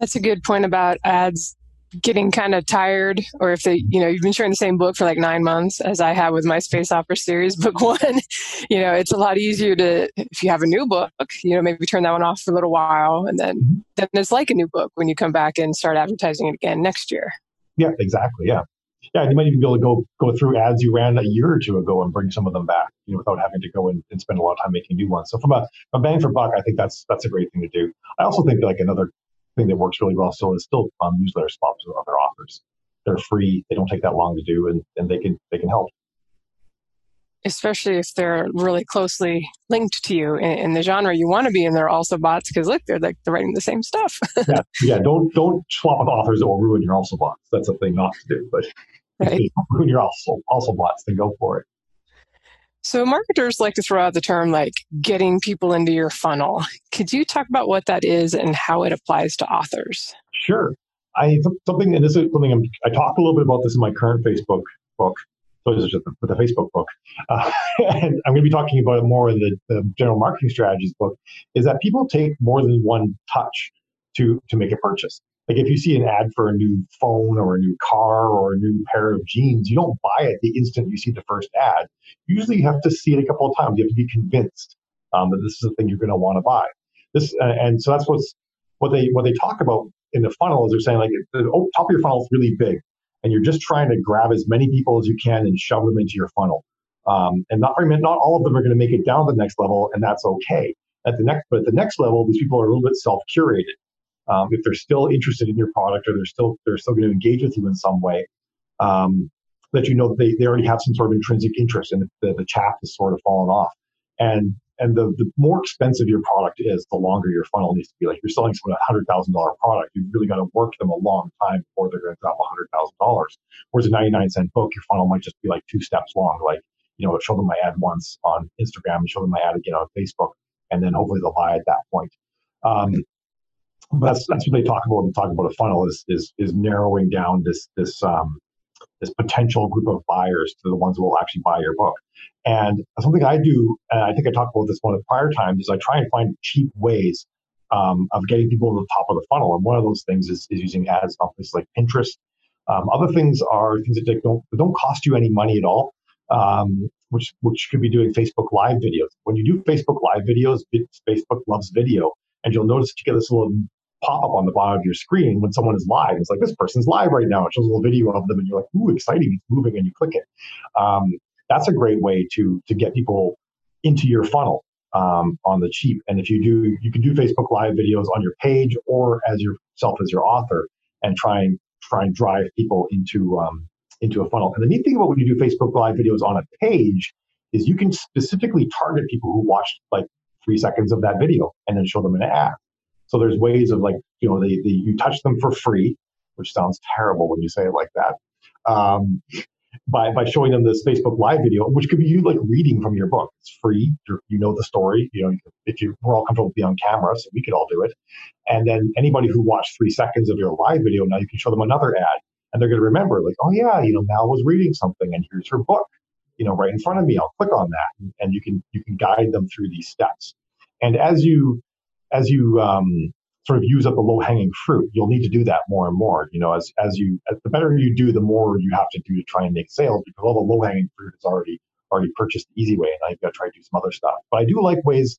A: That's a good point about ads getting kind of tired or if they you know you've been sharing the same book for like nine months as i have with my space opera series book one you know it's a lot easier to if you have a new book you know maybe turn that one off for a little while and then mm-hmm. then it's like a new book when you come back and start advertising it again next year.
D: Yeah exactly yeah. Yeah you might even be able to go go through ads you ran a year or two ago and bring some of them back you know without having to go and, and spend a lot of time making new ones. So from a, a bang for buck i think that's that's a great thing to do. I also think like another thing that works really well still is still um, newsletter spots with other authors. They're free. They don't take that long to do, and, and they can they can help.
A: Especially if they're really closely linked to you in, in the genre you want to be in. They're also boughts because look, they're like they're writing the same stuff.
D: yeah, yeah. Don't don't swap with authors that will ruin your also boughts. That's a thing not to do. But right. if you ruin your also also boughts, then go for it.
A: So, marketers like to throw out the term like getting people into your funnel. Could you talk about what that is and how it applies to authors?
D: Sure. I something, and this is something I'm, i talk a little bit about this in my current Facebook book. So this is just the, the Facebook book, uh, and I'm going to be talking about it more in the, the general marketing strategies book. Is that people take more than one touch to to make a purchase. Like if you see an ad for a new phone or a new car or a new pair of jeans, you don't buy it the instant you see the first ad. Usually you have to see it a couple of times. You have to be convinced um, that this is the thing you're going to want to buy. This uh, and so that's what's what they what they talk about in the funnel is they're saying like the top of your funnel is really big, and you're just trying to grab as many people as you can and shove them into your funnel. Um, and not not all of them are going to make it down to the next level, and that's okay. At the next, but at the next level, these people are a little bit self curated um, if they're still interested in your product or they're still they're still going to engage with you in some way, um, that you know that they, they already have some sort of intrinsic interest and the, the chaff has sort of fallen off. And and the, the more expensive your product is, the longer your funnel needs to be. Like you're selling someone a hundred thousand dollar product, you've really got to work them a long time before they're going to drop a hundred thousand dollars. Whereas a 99 cent book, your funnel might just be like two steps long. Like, you know, show them my ad once on Instagram, show them my ad again on Facebook, and then hopefully they'll buy at that point. Um, that's that's what they talk about when they talk about a funnel is is is narrowing down this this um, this potential group of buyers to the ones who will actually buy your book. And something I do, and I think I talked about this one of prior times, is I try and find cheap ways um, of getting people to the top of the funnel. And one of those things is, is using ads on places like Pinterest. Um, other things are things that don't don't cost you any money at all, um, which which could be doing Facebook Live videos. When you do Facebook Live videos, Facebook loves video, and you'll notice you get this little pop up on the bottom of your screen when someone is live. It's like, this person's live right now. It shows a little video of them and you're like, ooh, exciting. It's moving and you click it. Um, that's a great way to, to get people into your funnel um, on the cheap. And if you do, you can do Facebook live videos on your page or as yourself as your author and try and try and drive people into, um, into a funnel. And the neat thing about when you do Facebook live videos on a page is you can specifically target people who watched like three seconds of that video and then show them an ad. So there's ways of like, you know, they, they, you touch them for free, which sounds terrible when you say it like that. Um, by, by showing them this Facebook live video, which could be you like reading from your book. It's free. You're, you know the story. You know, if you we're all comfortable being on camera, so we could all do it. And then anybody who watched three seconds of your live video, now you can show them another ad and they're going to remember like, oh yeah, you know, Mal was reading something and here's her book, you know, right in front of me. I'll click on that and you can, you can guide them through these steps. And as you as you um, sort of use up the low hanging fruit, you'll need to do that more and more. You know, as as you as the better you do, the more you have to do to try and make sales because all the low hanging fruit is already already purchased the easy way, and now you've got to try to do some other stuff. But I do like ways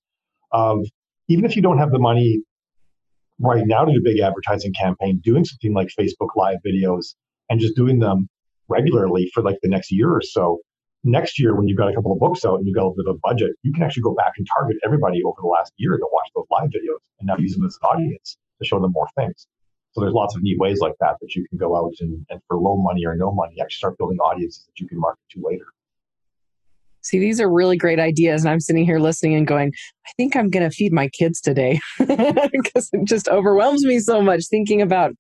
D: of even if you don't have the money right now to do a big advertising campaign, doing something like Facebook Live videos and just doing them regularly for like the next year or so next year when you've got a couple of books out and you've got a bit of a budget, you can actually go back and target everybody over the last year that watched those live videos and now use them as an audience to show them more things. So there's lots of neat ways like that that you can go out and, and for low money or no money, actually start building audiences that you can market to later.
B: See, these are really great ideas. And I'm sitting here listening and going, I think I'm going to feed my kids today because it just overwhelms me so much thinking about,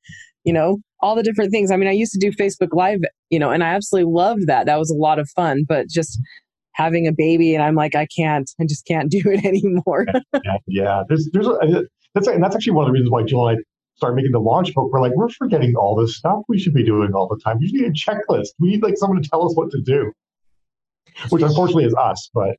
B: you know, all the different things. I mean, I used to do Facebook Live, you know, and I absolutely loved that. That was a lot of fun, but just having a baby and I'm like, I can't, I just can't do it anymore.
D: yeah, yeah, there's, there's, a, that's, and that's actually one of the reasons why Jill and I started making the launch book. We're like, we're forgetting all this stuff we should be doing all the time. We need a checklist. We need like someone to tell us what to do, which unfortunately is us, but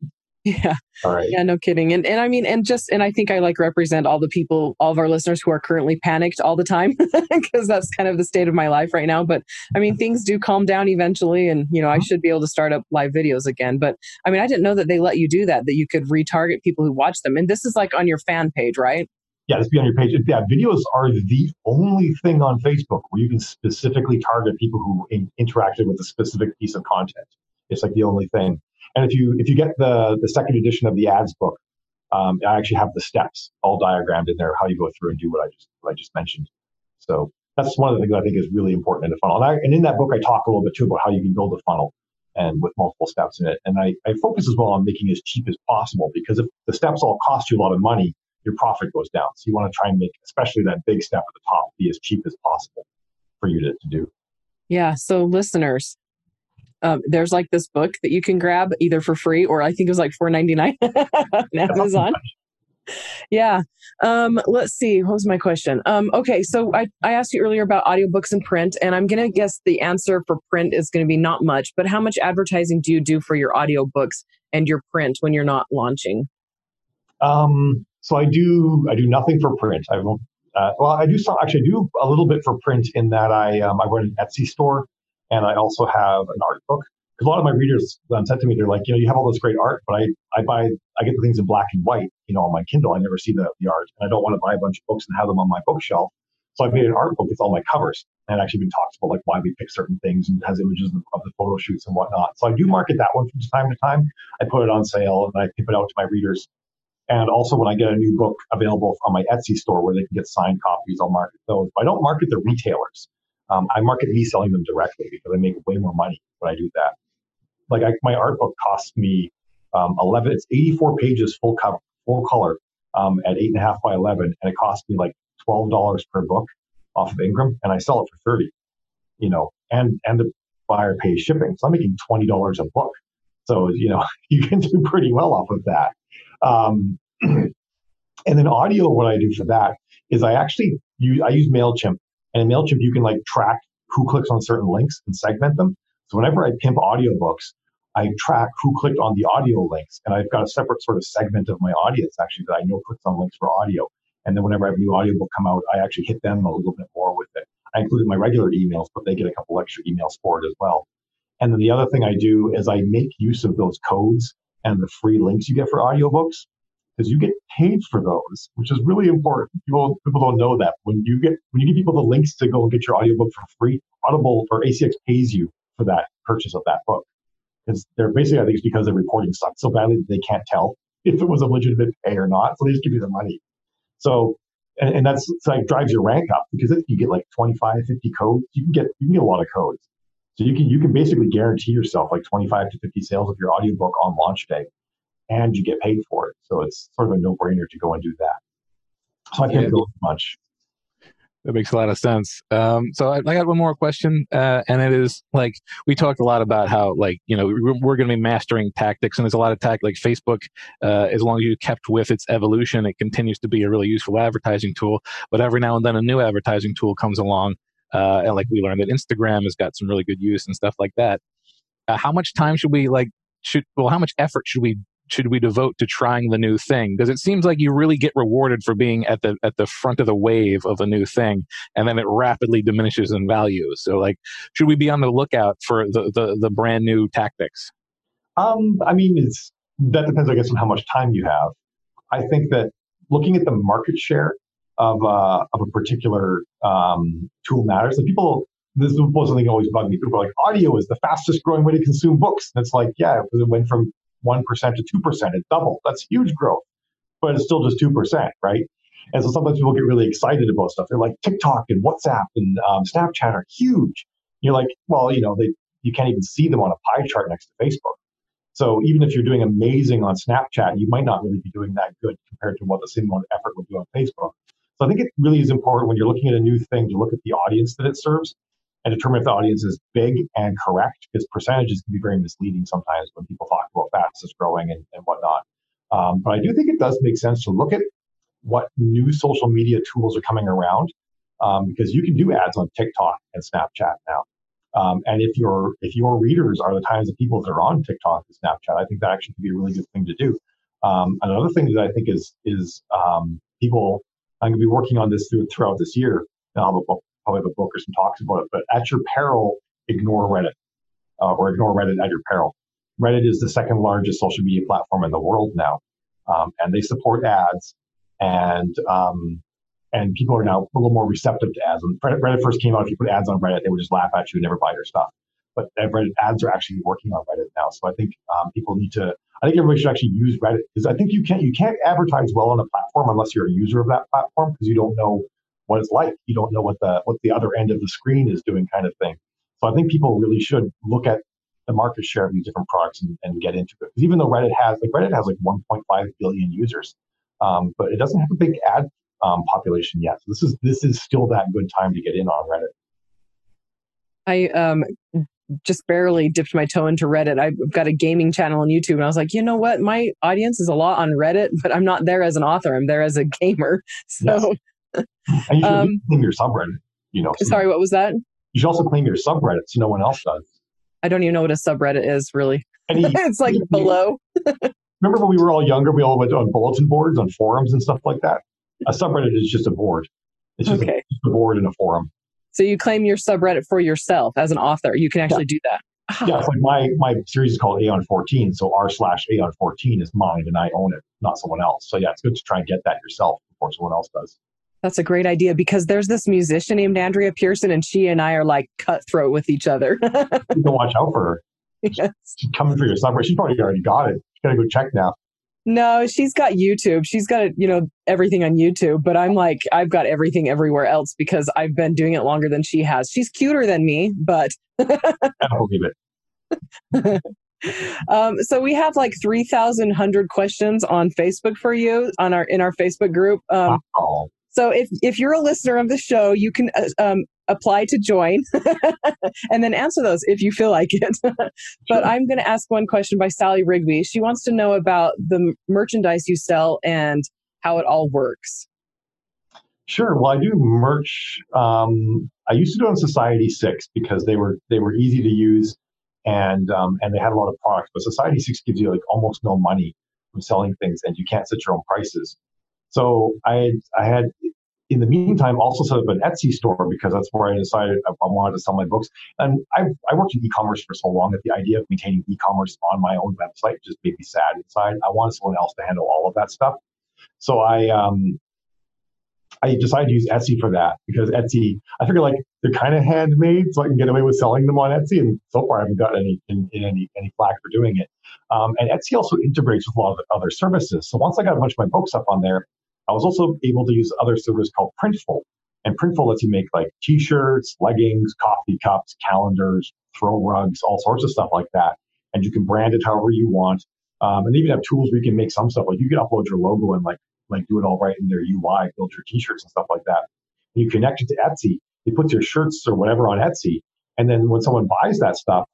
B: yeah. All right. Yeah, no kidding. And and I mean, and just and I think I like represent all the people, all of our listeners who are currently panicked all the time because that's kind of the state of my life right now. But I mean, things do calm down eventually, and you know, I should be able to start up live videos again. But I mean, I didn't know that they let you do that. That you could retarget people who watch them, and this is like on your fan page, right?
D: Yeah, this be on your page. Yeah, videos are the only thing on Facebook where you can specifically target people who in- interacted with a specific piece of content. It's like the only thing. And if you if you get the the second edition of the ads book, um, I actually have the steps all diagrammed in there, how you go through and do what I just what I just mentioned. So that's one of the things I think is really important in the funnel. And, I, and in that book, I talk a little bit too about how you can build a funnel and with multiple steps in it. And I, I focus as well on making as cheap as possible because if the steps all cost you a lot of money, your profit goes down. So you want to try and make, especially that big step at the top, be as cheap as possible for you to, to do.
B: Yeah. So listeners, um, there's like this book that you can grab either for free or I think it was like four ninety nine on Amazon. Yeah. Um, let's see. What was my question? Um, okay, so I, I asked you earlier about audiobooks and print, and I'm gonna guess the answer for print is gonna be not much, but how much advertising do you do for your audiobooks and your print when you're not launching?
D: Um, so I do I do nothing for print. I won't uh, well, I do some actually I do a little bit for print in that I um, I run an Etsy store and I also have an art book. Because a lot of my readers um, said to me, they're like, you know, you have all this great art, but I, I buy, I get the things in black and white, you know, on my Kindle. I never see the, the art, and I don't want to buy a bunch of books and have them on my bookshelf. So I've made an art book with all my covers, and actually been talks about like why we pick certain things and has images of, of the photo shoots and whatnot. So I do market that one from time to time. I put it on sale and I tip it out to my readers. And also when I get a new book available on my Etsy store where they can get signed copies, I'll market those. But I don't market the retailers. Um, I market me selling them directly because I make way more money when I do that. Like I, my art book costs me um, 11, it's 84 pages full cover, full color um, at eight and a half by 11. And it costs me like $12 per book off of Ingram and I sell it for 30, you know, and, and the buyer pays shipping. So I'm making $20 a book. So, you know, you can do pretty well off of that. Um, and then audio, what I do for that is I actually use, I use MailChimp and in MailChimp, you can like track who clicks on certain links and segment them. So whenever I pimp audiobooks, I track who clicked on the audio links. And I've got a separate sort of segment of my audience actually that I know clicks on links for audio. And then whenever I have a new audiobook come out, I actually hit them a little bit more with it. I included my regular emails, but they get a couple extra emails for it as well. And then the other thing I do is I make use of those codes and the free links you get for audiobooks because you get paid for those, which is really important. People people don't know that when you get when you give people the links to go and get your audiobook for free, Audible or ACX pays you for that purchase of that book. Because they're basically, I think, it's because the reporting sucks so badly that they can't tell if it was a legitimate pay or not. So they just give you the money. So and, and that's like drives your rank up because if you get like 25, 50 codes, you can get you can get a lot of codes. So you can you can basically guarantee yourself like 25 to 50 sales of your audiobook on launch day and you get paid for it. So it's sort of a no brainer to go and do that. So I can't yeah. build much.
C: That makes a lot of sense. Um, so I, I, got one more question, uh, and it is like we talked a lot about how like you know we're, we're going to be mastering tactics, and there's a lot of tactics like Facebook. Uh, as long as you kept with its evolution, it continues to be a really useful advertising tool. But every now and then, a new advertising tool comes along, uh, and like we learned that Instagram has got some really good use and stuff like that. Uh, how much time should we like? Should well, how much effort should we should we devote to trying the new thing? Because it seems like you really get rewarded for being at the at the front of the wave of a new thing, and then it rapidly diminishes in value. So, like, should we be on the lookout for the the, the brand new tactics?
D: Um, I mean, it's that depends, I guess, on how much time you have. I think that looking at the market share of uh, of a particular um, tool matters. Like people, this was something always bugged me. People like, audio is the fastest growing way to consume books. And it's like, yeah, because it went from 1% to 2%. It doubled. That's huge growth, but it's still just 2%, right? And so sometimes people get really excited about stuff. They're like TikTok and WhatsApp and um, Snapchat are huge. You're like, well, you know, they, you can't even see them on a pie chart next to Facebook. So even if you're doing amazing on Snapchat, you might not really be doing that good compared to what the same amount of effort would do on Facebook. So I think it really is important when you're looking at a new thing to look at the audience that it serves and determine if the audience is big and correct, because percentages can be very misleading sometimes when people talk about fastest growing and, and whatnot. Um, but I do think it does make sense to look at what new social media tools are coming around, um, because you can do ads on TikTok and Snapchat now. Um, and if your if your readers are the kinds of people that are on TikTok and Snapchat, I think that actually could be a really good thing to do. Um, another thing that I think is is um, people. I'm going to be working on this through, throughout this year. I'll have probably have a book or some talks about it. But at your peril, ignore Reddit uh, or ignore Reddit at your peril. Reddit is the second largest social media platform in the world now, um, and they support ads. And um, and people are now a little more receptive to ads. When Reddit first came out, if you put ads on Reddit, they would just laugh at you and never buy your stuff. But Reddit ads are actually working on Reddit now, so I think um, people need to. I think everybody should actually use Reddit because I think you can't you can't advertise well on a platform unless you're a user of that platform because you don't know what it's like. You don't know what the what the other end of the screen is doing, kind of thing. So I think people really should look at the market share of these different products and, and get into it. Because even though Reddit has like Reddit has like 1.5 billion users, um, but it doesn't have a big ad um, population yet. So this is this is still that good time to get in on Reddit.
B: I um, just barely dipped my toe into Reddit. I've got a gaming channel on YouTube, and I was like, you know what? My audience is a lot on Reddit, but I'm not there as an author. I'm there as a gamer. So,
D: yes. And you um, claim your subreddit. You know.
B: Sorry, what was that?
D: You should also claim your subreddit so no one else does.
B: I don't even know what a subreddit is, really. it's like below.
D: remember when we were all younger, we all went on bulletin boards, on forums, and stuff like that. A subreddit is just a board. It's just, okay. a, just a board in a forum.
B: So you claim your subreddit for yourself as an author. You can actually yeah. do that.
D: Yeah, it's like my my series is called Aeon 14, so r slash Aeon 14 is mine and I own it, not someone else. So yeah, it's good to try and get that yourself before someone else does.
B: That's a great idea because there's this musician named Andrea Pearson, and she and I are like cutthroat with each other.
D: you can watch out for her. Yes. She's coming for your subreddit. She probably already got it. You gotta go check now.
B: No, she's got YouTube. She's got, you know, everything on YouTube, but I'm like, I've got everything everywhere else because I've been doing it longer than she has. She's cuter than me, but.
D: I believe
B: it. um, so we have like 3,100 questions on Facebook for you on our, in our Facebook group. Um, wow. So if, if you're a listener of the show, you can uh, um, apply to join and then answer those if you feel like it. but I'm going to ask one question by Sally Rigby. She wants to know about the merchandise you sell and how it all works.
D: Sure. Well, I do merch. Um, I used to do it on Society Six because they were they were easy to use, and um, and they had a lot of products. But Society Six gives you like almost no money from selling things, and you can't set your own prices. So I I had in the meantime, also set up an Etsy store because that's where I decided I, wanted to sell my books. And I, I worked in e-commerce for so long that the idea of maintaining e-commerce on my own website just made me sad inside. I wanted someone else to handle all of that stuff. So I, um, I decided to use Etsy for that because Etsy, I figure like they're kind of handmade, so I can get away with selling them on Etsy. And so far, I haven't gotten any in, in any any flack for doing it. Um, and Etsy also integrates with a lot of other services. So once I got a bunch of my books up on there, I was also able to use other servers called Printful. And Printful lets you make like t-shirts, leggings, coffee cups, calendars, throw rugs, all sorts of stuff like that. And you can brand it however you want. Um, and even have tools where you can make some stuff like you can upload your logo and like like do it all right in their UI, build your t-shirts and stuff like that. And you connect it to Etsy. It puts your shirts or whatever on Etsy. And then when someone buys that stuff,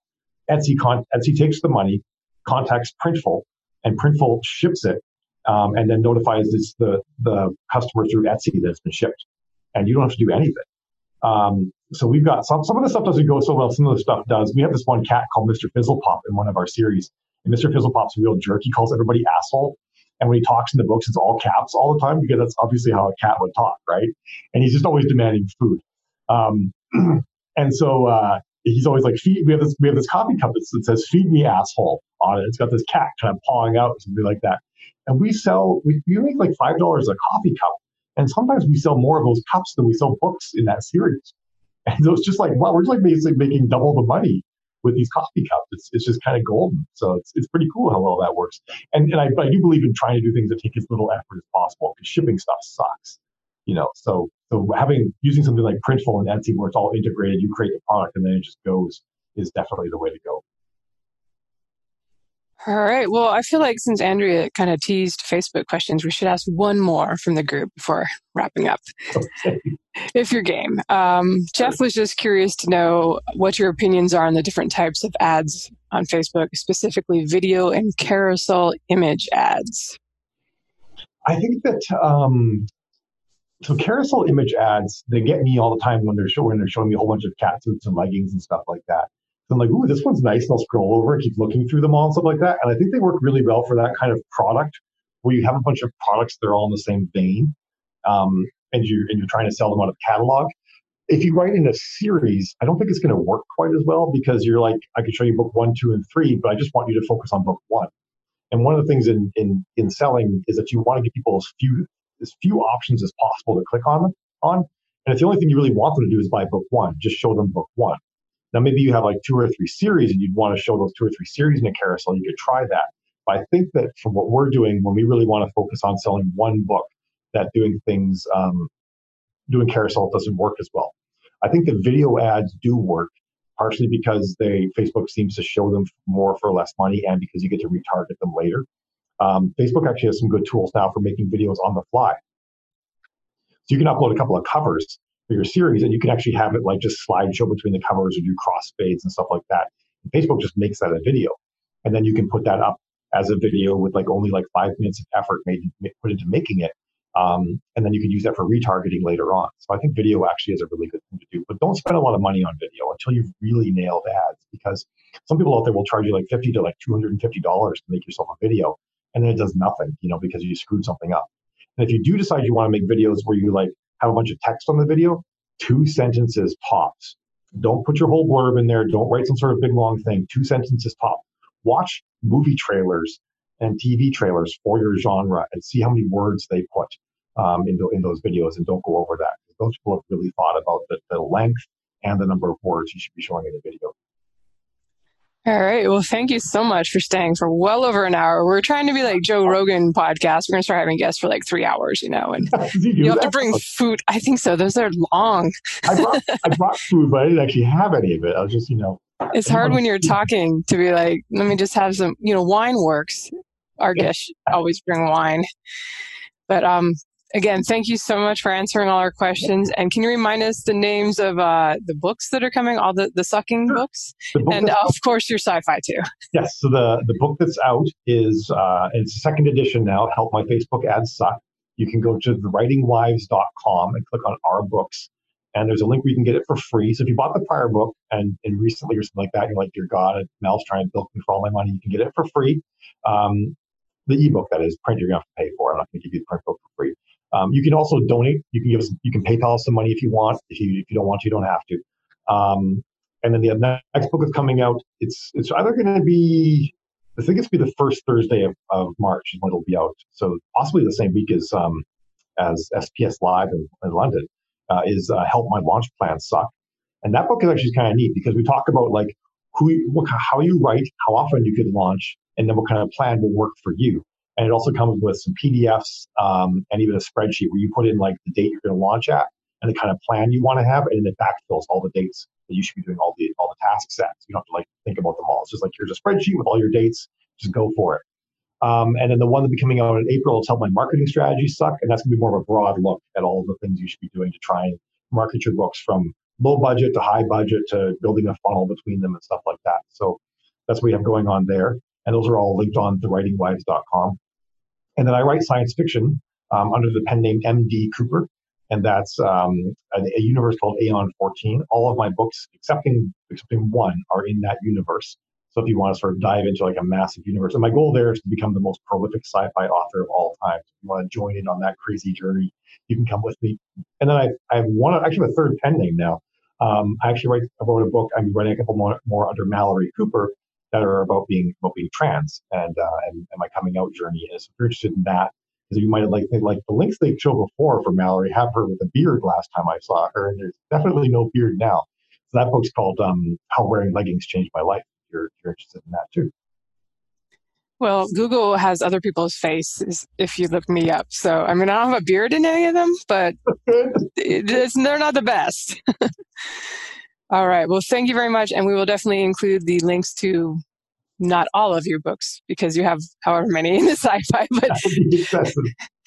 D: Etsy con- Etsy takes the money, contacts Printful, and Printful ships it um, and then notifies this, the, the customer through Etsy that it's been shipped. And you don't have to do anything. Um, so we've got some, some of the stuff doesn't go so well. Some of the stuff does. We have this one cat called Mr. Fizzlepop in one of our series. And Mr. Fizzlepop's a real jerk. He calls everybody asshole. And when he talks in the books, it's all caps all the time because that's obviously how a cat would talk, right? And he's just always demanding food. Um, and so uh, he's always like, feed, we have this we have this coffee cup that says "Feed me, asshole" on it. It's got this cat kind of pawing out or something like that and we sell we, we make like five dollars a coffee cup. And sometimes we sell more of those cups than we sell books in that series. And so it's just like wow we're just like basically making double the money with these coffee cups. It's, it's just kind of golden. So it's, it's pretty cool how well that works. And, and I, I do believe in trying to do things that take as little effort as possible because shipping stuff sucks you know? So so having using something like printful and etsy where it's all integrated you create the product and then it just goes is definitely the way to go
A: all right. Well, I feel like since Andrea kind of teased Facebook questions, we should ask one more from the group before wrapping up. Okay. If you're game. Um, Jeff was just curious to know what your opinions are on the different types of ads on Facebook, specifically video and carousel image ads.
D: I think that um, so carousel image ads they get me all the time when they're showing they're showing me a whole bunch of cat suits and leggings and stuff like that. I'm like, ooh, this one's nice. And I'll scroll over and keep looking through them all and stuff like that. And I think they work really well for that kind of product where you have a bunch of products that are all in the same vein. Um, and you and you're trying to sell them out of catalog. If you write in a series, I don't think it's going to work quite as well because you're like, I can show you book one, two, and three, but I just want you to focus on book one. And one of the things in in in selling is that you want to give people as few as few options as possible to click on on. And if the only thing you really want them to do is buy book one, just show them book one. Now, maybe you have like two or three series and you'd want to show those two or three series in a carousel. You could try that. But I think that from what we're doing, when we really want to focus on selling one book, that doing things, um, doing carousel doesn't work as well. I think the video ads do work, partially because they Facebook seems to show them more for less money, and because you get to retarget them later. Um, Facebook actually has some good tools now for making videos on the fly. So you can upload a couple of covers your series, and you can actually have it like just slideshow between the covers or do cross fades and stuff like that. And Facebook just makes that a video, and then you can put that up as a video with like only like five minutes of effort made put into making it, um, and then you can use that for retargeting later on. So I think video actually is a really good thing to do. But don't spend a lot of money on video until you've really nailed ads, because some people out there will charge you like fifty to like two hundred and fifty dollars to make yourself a video, and then it does nothing, you know, because you screwed something up. And if you do decide you want to make videos where you like have a bunch of text on the video, two sentences tops. Don't put your whole blurb in there. Don't write some sort of big long thing. Two sentences top. Watch movie trailers and TV trailers for your genre and see how many words they put um, in, the, in those videos and don't go over that. Those people have really thought about the, the length and the number of words you should be showing in a video.
A: All right. Well, thank you so much for staying for well over an hour. We're trying to be like Joe Rogan podcast. We're going to start having guests for like three hours, you know, and you, you have to bring food. I think so. Those are long.
D: I, brought, I brought food, but I didn't actually have any of it. I was just, you know.
A: It's hard when you're talking to be like, let me just have some, you know, wine works. Our guests always bring wine. But um, again, thank you so much for answering all our questions. And can you remind us the names of uh, the books that are coming, all the, the sucking books? The and uh, of course, your sci fi too.
D: Yes. So the, the book that's out is, uh, it's a second edition now, Help My Facebook Ads Suck. You can go to thewritingwives.com and click on our books. And there's a link where you can get it for free. So if you bought the prior book and, and recently or something like that, you're like, dear God, Mel's trying to bilk me for all my money, you can get it for free. Um, the ebook that is print you're going to have to pay for. I'm not going to give you the print book for free. Um, you can also donate. You can give us, you can PayPal some money if you want. If you if you don't want to, you don't have to. Um, and then the next book is coming out. It's it's either going to be I think it's be the first Thursday of, of March is when it'll be out. So possibly the same week as um, as SPS Live in, in London uh, is uh, Help My Launch Plan Suck. And that book is actually kind of neat because we talk about like who, what, how you write, how often you could launch, and then what kind of plan will work for you. And it also comes with some PDFs um, and even a spreadsheet where you put in like the date you're going to launch at and the kind of plan you want to have, and it backfills all the dates that you should be doing all the all the task sets. You don't have to like think about them all. It's just like here's a spreadsheet with all your dates. Just go for it. Um, and then the one that'll be coming out in April is help my marketing strategy suck, and that's gonna be more of a broad look at all the things you should be doing to try and market your books from low budget to high budget to building a funnel between them and stuff like that. So that's what we have going on there. And those are all linked on thewritingwives.com. And then I write science fiction um, under the pen name M.D. Cooper. And that's um, a, a, universe called Aeon 14. All of my books, excepting, excepting one, are in that universe. So if you want to sort of dive into like a massive universe, and my goal there is to become the most prolific sci-fi author of all time. If you want to join in on that crazy journey, you can come with me. And then I, I have one, actually a third pen name now. Um, I actually write, I wrote a book. I'm writing a couple more, more under Malorie Cooper, that are about being about being trans and uh, and, and, my coming out journey. And so if you're interested in that, because you might have like like the links they showed before for Malorie have her with a beard last time I saw her, and there's definitely no beard now. So that book's called um, How Wearing Leggings Changed My Life. If you're, if you're interested in that too.
A: Well, Google has other people's faces if you look me up. So, I mean, I don't have a beard in any of them, but they're not the best. All right. Well, thank you very much. And we will definitely include the links to not all of your books because you have however many in the sci-fi, but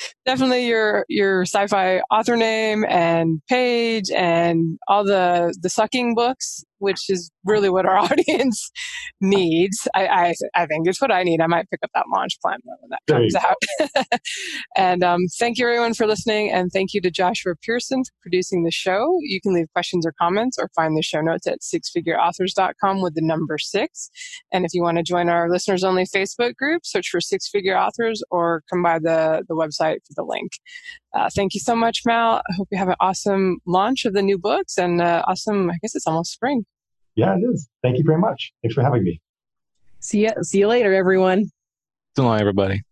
A: definitely your your sci-fi author name and page and all the the sucking books, which is really what our audience needs. I, I, I think it's what I need. I might pick up that launch plan when that comes out. and um, thank you everyone for listening, and thank you to Joshua Pearson for producing the show. You can leave questions or comments or find the show notes at sixfigureauthors.com with the number six. And if you want to join our listeners only Facebook group, search for Six Figure Authors or come by the the website for the link. Uh, thank you so much, Mal. I hope you have an awesome launch of the new books and uh, awesome. I guess it's almost spring.
D: Yeah, it is. Thank you very much. Thanks for having me.
B: See you. See you later, everyone.
C: So long, everybody.